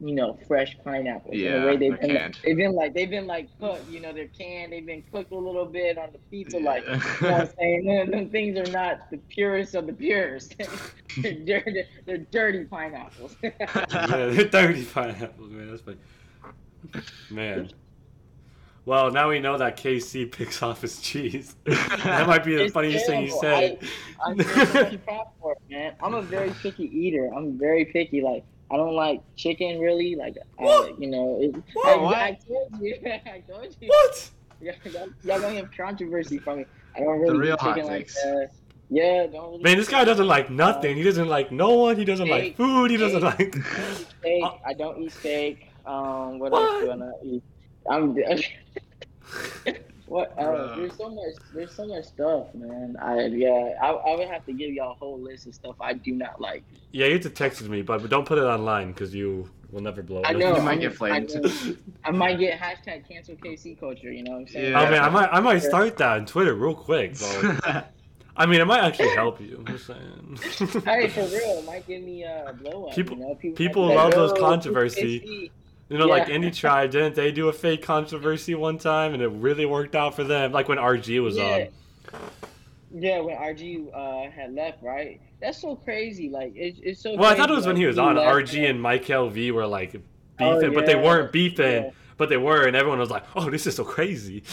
you know, fresh pineapples. Yeah, in the way they've been, like, they've been like they've been like cooked, you know, they're canned, they've been cooked a little bit on the pizza, yeah. like you know what I'm saying? Them, them things are not the purest of the purest. they're, dirty, they're dirty pineapples. yeah, they're dirty pineapples, man. That's funny. Man. Well, now we know that K-See picks off his cheese. that might be the it's funniest terrible. thing you said. I, am for it, man. I'm a very picky eater. I'm very picky. Like I don't like chicken really. Like uh, you know, it, I, I, told you. I told you. What? y'all, y'all gonna have controversy from me. I don't really the real chicken like that. Yeah, don't really Man, this guy doesn't like nothing. He doesn't like no one. He doesn't steak, like food. He doesn't steak, like. steak. I don't eat steak. Um, what, what? else do I not eat? I'm. What? Uh, there's so much. There's so much stuff, man. I yeah. I, I would have to give y'all a whole list of stuff I do not like. Yeah, you have to text me, but, but don't put it online because you will never blow. Up. I know. You might get flamed. I, I, might get hashtag cancel K-See culture. You know what I'm saying? Yeah. Oh man, I might I might start that on Twitter real quick. I mean, it might actually help you. I'm just saying. hey, for real, it might give me a blow up. People, you know? people, people love those controversy. You know, yeah. like Indie Tribe, didn't they do a fake controversy one time and it really worked out for them? Like when RG was yeah. on. Yeah, when RG uh, had left, right? That's so crazy. Like it, it's so. Well, I thought it was when he was on. RG and Mike LV were like beefing, oh, yeah. but they weren't beefing. But they were, and everyone was like, "Oh, this is so crazy,"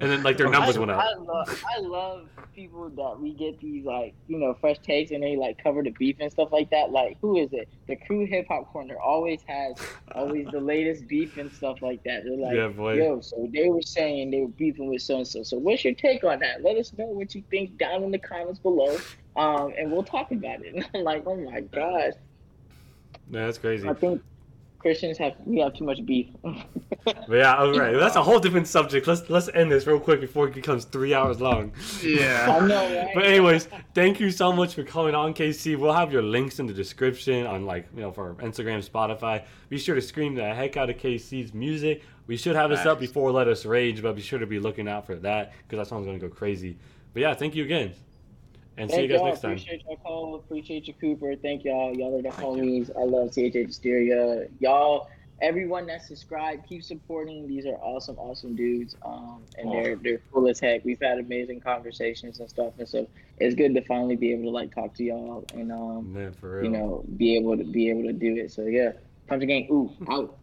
and then like their numbers I, went up. I love, I love people that we get these like you know fresh takes and they like cover the beef and stuff like that. Like who is it? The crew hip hop corner always has always the latest beef and stuff like that. They're like, yeah, boy. yo, so they were saying they were beefing with so and so. So what's your take on that? Let us know what you think down in the comments below, um, and we'll talk about it. And I'm like, oh my god. Yeah, that's crazy. I think Christians have we have too much beef. yeah, all right. That's a whole different subject. Let's let's end this real quick before it becomes three hours long. Yeah. I know, right? But anyways, thank you so much for coming on, K-See. We'll have your links in the description on like you know for Instagram, Spotify. Be sure to stream the heck out of K-See's music. We should have this up before Let Us Rage, but be sure to be looking out for that because that song's gonna go crazy. But yeah, thank you again. And Thank see you guys next time. Appreciate your call. Appreciate you, Cooper. Thank y'all. Y'all are the Thank homies. You. I love CHH Hysteria. Y'all, everyone that's subscribed, keep supporting. These are awesome, awesome dudes. Um, and oh. they're they're cool as heck. We've had amazing conversations and stuff, and so it's good to finally be able to like talk to y'all and um, Man, you know, be able to be able to do it. So yeah, Punch Gang. Ooh, out.